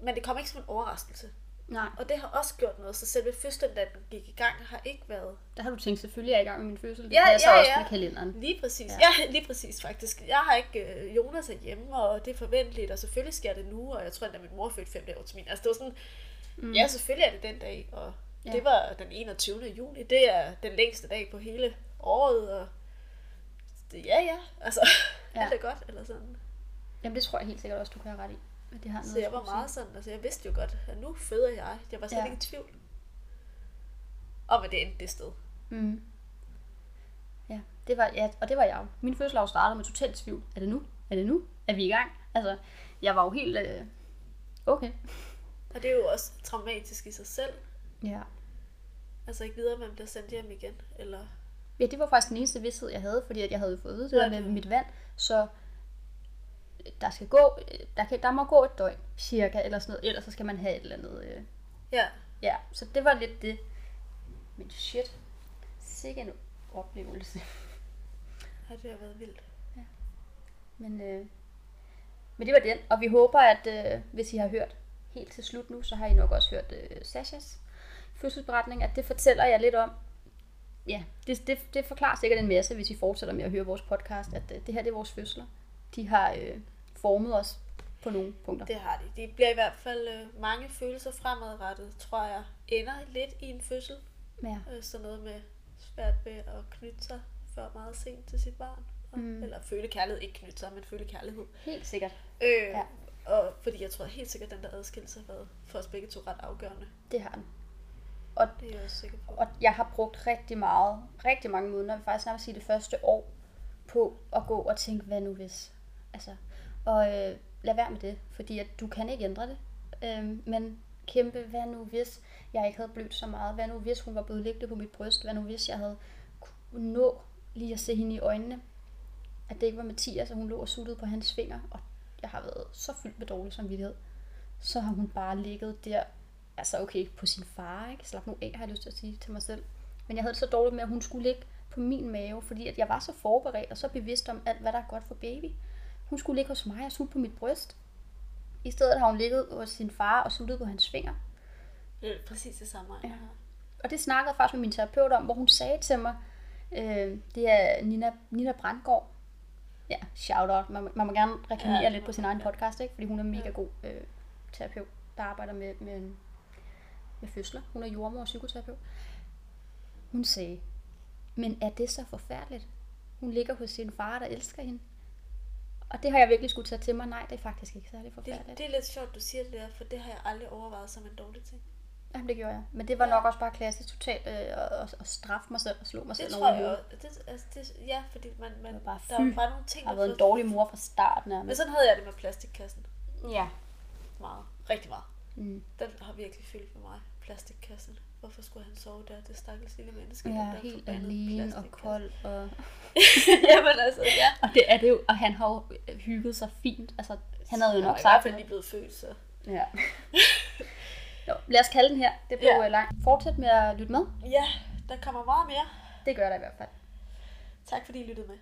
men det kom ikke som en overraskelse. Nej, Og det har også gjort noget, så selve fødslen, da den gik i gang, har ikke været... der har du tænkt, selvfølgelig er jeg i gang med min fødsel. Det Ja, passer ja, også ja. med kalenderen. Lige præcis. Ja. Ja. lige præcis faktisk. Jeg har ikke... Øh, Jonas er hjemme, og det er forventeligt, og selvfølgelig sker det nu, og jeg tror, at min mor fødte fem dage over til min. Altså det var sådan... Mm. Ja, selvfølgelig er det den dag, og Ja. det var den 21. juni. Det er den længste dag på hele året, og... Det, ja, ja. Altså, ja. alt er godt, eller sådan. Jamen det tror jeg helt sikkert også, du kan have ret i. At det har noget Så jeg var meget sådan, altså jeg vidste jo godt, at nu føder jeg. Jeg var slet Ja. ikke i tvivl om, at det endte det sted. Mm. Ja, det var, ja, og det var jeg jo. Min fødsel har jo startet med totalt tvivl. Er det nu? Er det nu? Er vi i gang? Altså, jeg var jo helt... Øh, okay. Og det er jo også traumatisk i sig selv. Ja. Altså ikke videre, man bliver sendt hjem igen. Eller... Ja, det var faktisk den eneste vidsthed, jeg havde, fordi at jeg havde fået at vide det der med mit vand. Så der skal gå, der, kan, der må gå et døgn, cirka, eller sådan noget. Ellers så skal man have et eller andet. Øh, Ja, ja, så det var lidt det. Men shit, sikke en oplevelse. ja det har været vildt. Men, øh, men det var den, og vi håber, at øh, hvis I har hørt helt til slut nu, så har I nok også hørt øh, Sashas fødselsberetning, at det fortæller jer lidt om, ja, det, det, det forklarer sikkert en masse, hvis I fortsætter med at høre vores podcast, at øh, det her det er vores fødsler. De har øh, formet os på nogle punkter. Det har de. Det bliver i hvert fald øh, mange følelser fremadrettet, tror jeg, ender lidt i en fødsel. Ja. Øh, sådan noget med svært ved at knytte sig før meget sent til sit barn. Og, Mm. Eller føle kærlighed. Ikke knytte sig, men føle kærlighed. Helt sikkert. Øh, Ja. Og fordi jeg tror helt sikkert, at den der adskillelse har været for os begge to ret afgørende. Det har den. Det er jeg også sikker på. Og jeg har brugt rigtig meget, rigtig mange måneder, vil faktisk nærmest sige det første år, på at gå og tænke, hvad nu hvis? Altså, og øh, lad være med det, fordi at du kan ikke ændre det. Øh, men kæmpe, hvad nu hvis jeg ikke havde blødt så meget? Hvad nu hvis hun var blevet liggende på mit bryst? Hvad nu hvis jeg havde kunne nå lige at se hende i øjnene? At det ikke var Mathias, og hun lå og suttede på hans finger, og jeg har været så fyldt med dårlig samvittighed. Så har hun bare ligget der altså okay, på sin far, ikke? Slap nu af, har jeg lyst til at sige til mig selv. Men jeg havde det så dårligt med, at hun skulle ligge på min mave, fordi at jeg var så forberedt og så bevidst om alt, hvad der er godt for baby. Hun skulle ligge hos mig og sutte på mit bryst. I stedet har hun ligget hos sin far og suttet på hans finger. Det er præcis det samme, Ja. Og det snakkede jeg faktisk med min terapeut om, hvor hun sagde til mig, øh, det er Nina, Nina Brandgaard. Ja, shout out. Man, man må gerne reklamere Ja, lidt på sin egen podcast, ikke? fordi hun er mega god øh, terapeut, der arbejder med, med, med fødsler. Hun er jordmor og psykoterapeut. Hun sagde, men er det så forfærdeligt? Hun ligger hos sin far, der elsker hende. Og det har jeg virkelig skulle tage til mig. Nej, det er faktisk ikke særlig Det, forfærdeligt. det er lidt sjovt, du siger det der, for det har jeg aldrig overvejet som en dårlig ting. Jamen, det gjorde jeg. Men det var nok også bare klassisk totalt øh, at, at, straffe mig selv og slå mig Det selv tror over jeg også. Det, altså, det, ja, fordi man, man, Det var bare der er fy. bare nogle ting, Jeg har der været en dårlig mor fra start Men nærmest. sådan havde jeg det med plastikkassen. Ja. Meget. Rigtig meget. Mm. Den har virkelig fyldt med mig. Plastikkassen. Hvorfor skulle han sove der? Det stakkels lille menneske. Er der helt alene og plastikkasse. kold. Og... Jamen altså, ja. og det er det jo. Og han har jo hygget sig fint. Altså, han havde jo nok er i hvert sagt fald lige blevet født, så. Ja. Nå, lad os kalde den her. Det blev Ja. ja. langt. Fortsæt med at lytte med. Ja, der kommer meget mere. Det gør der i hvert fald. Tak fordi I lyttede med.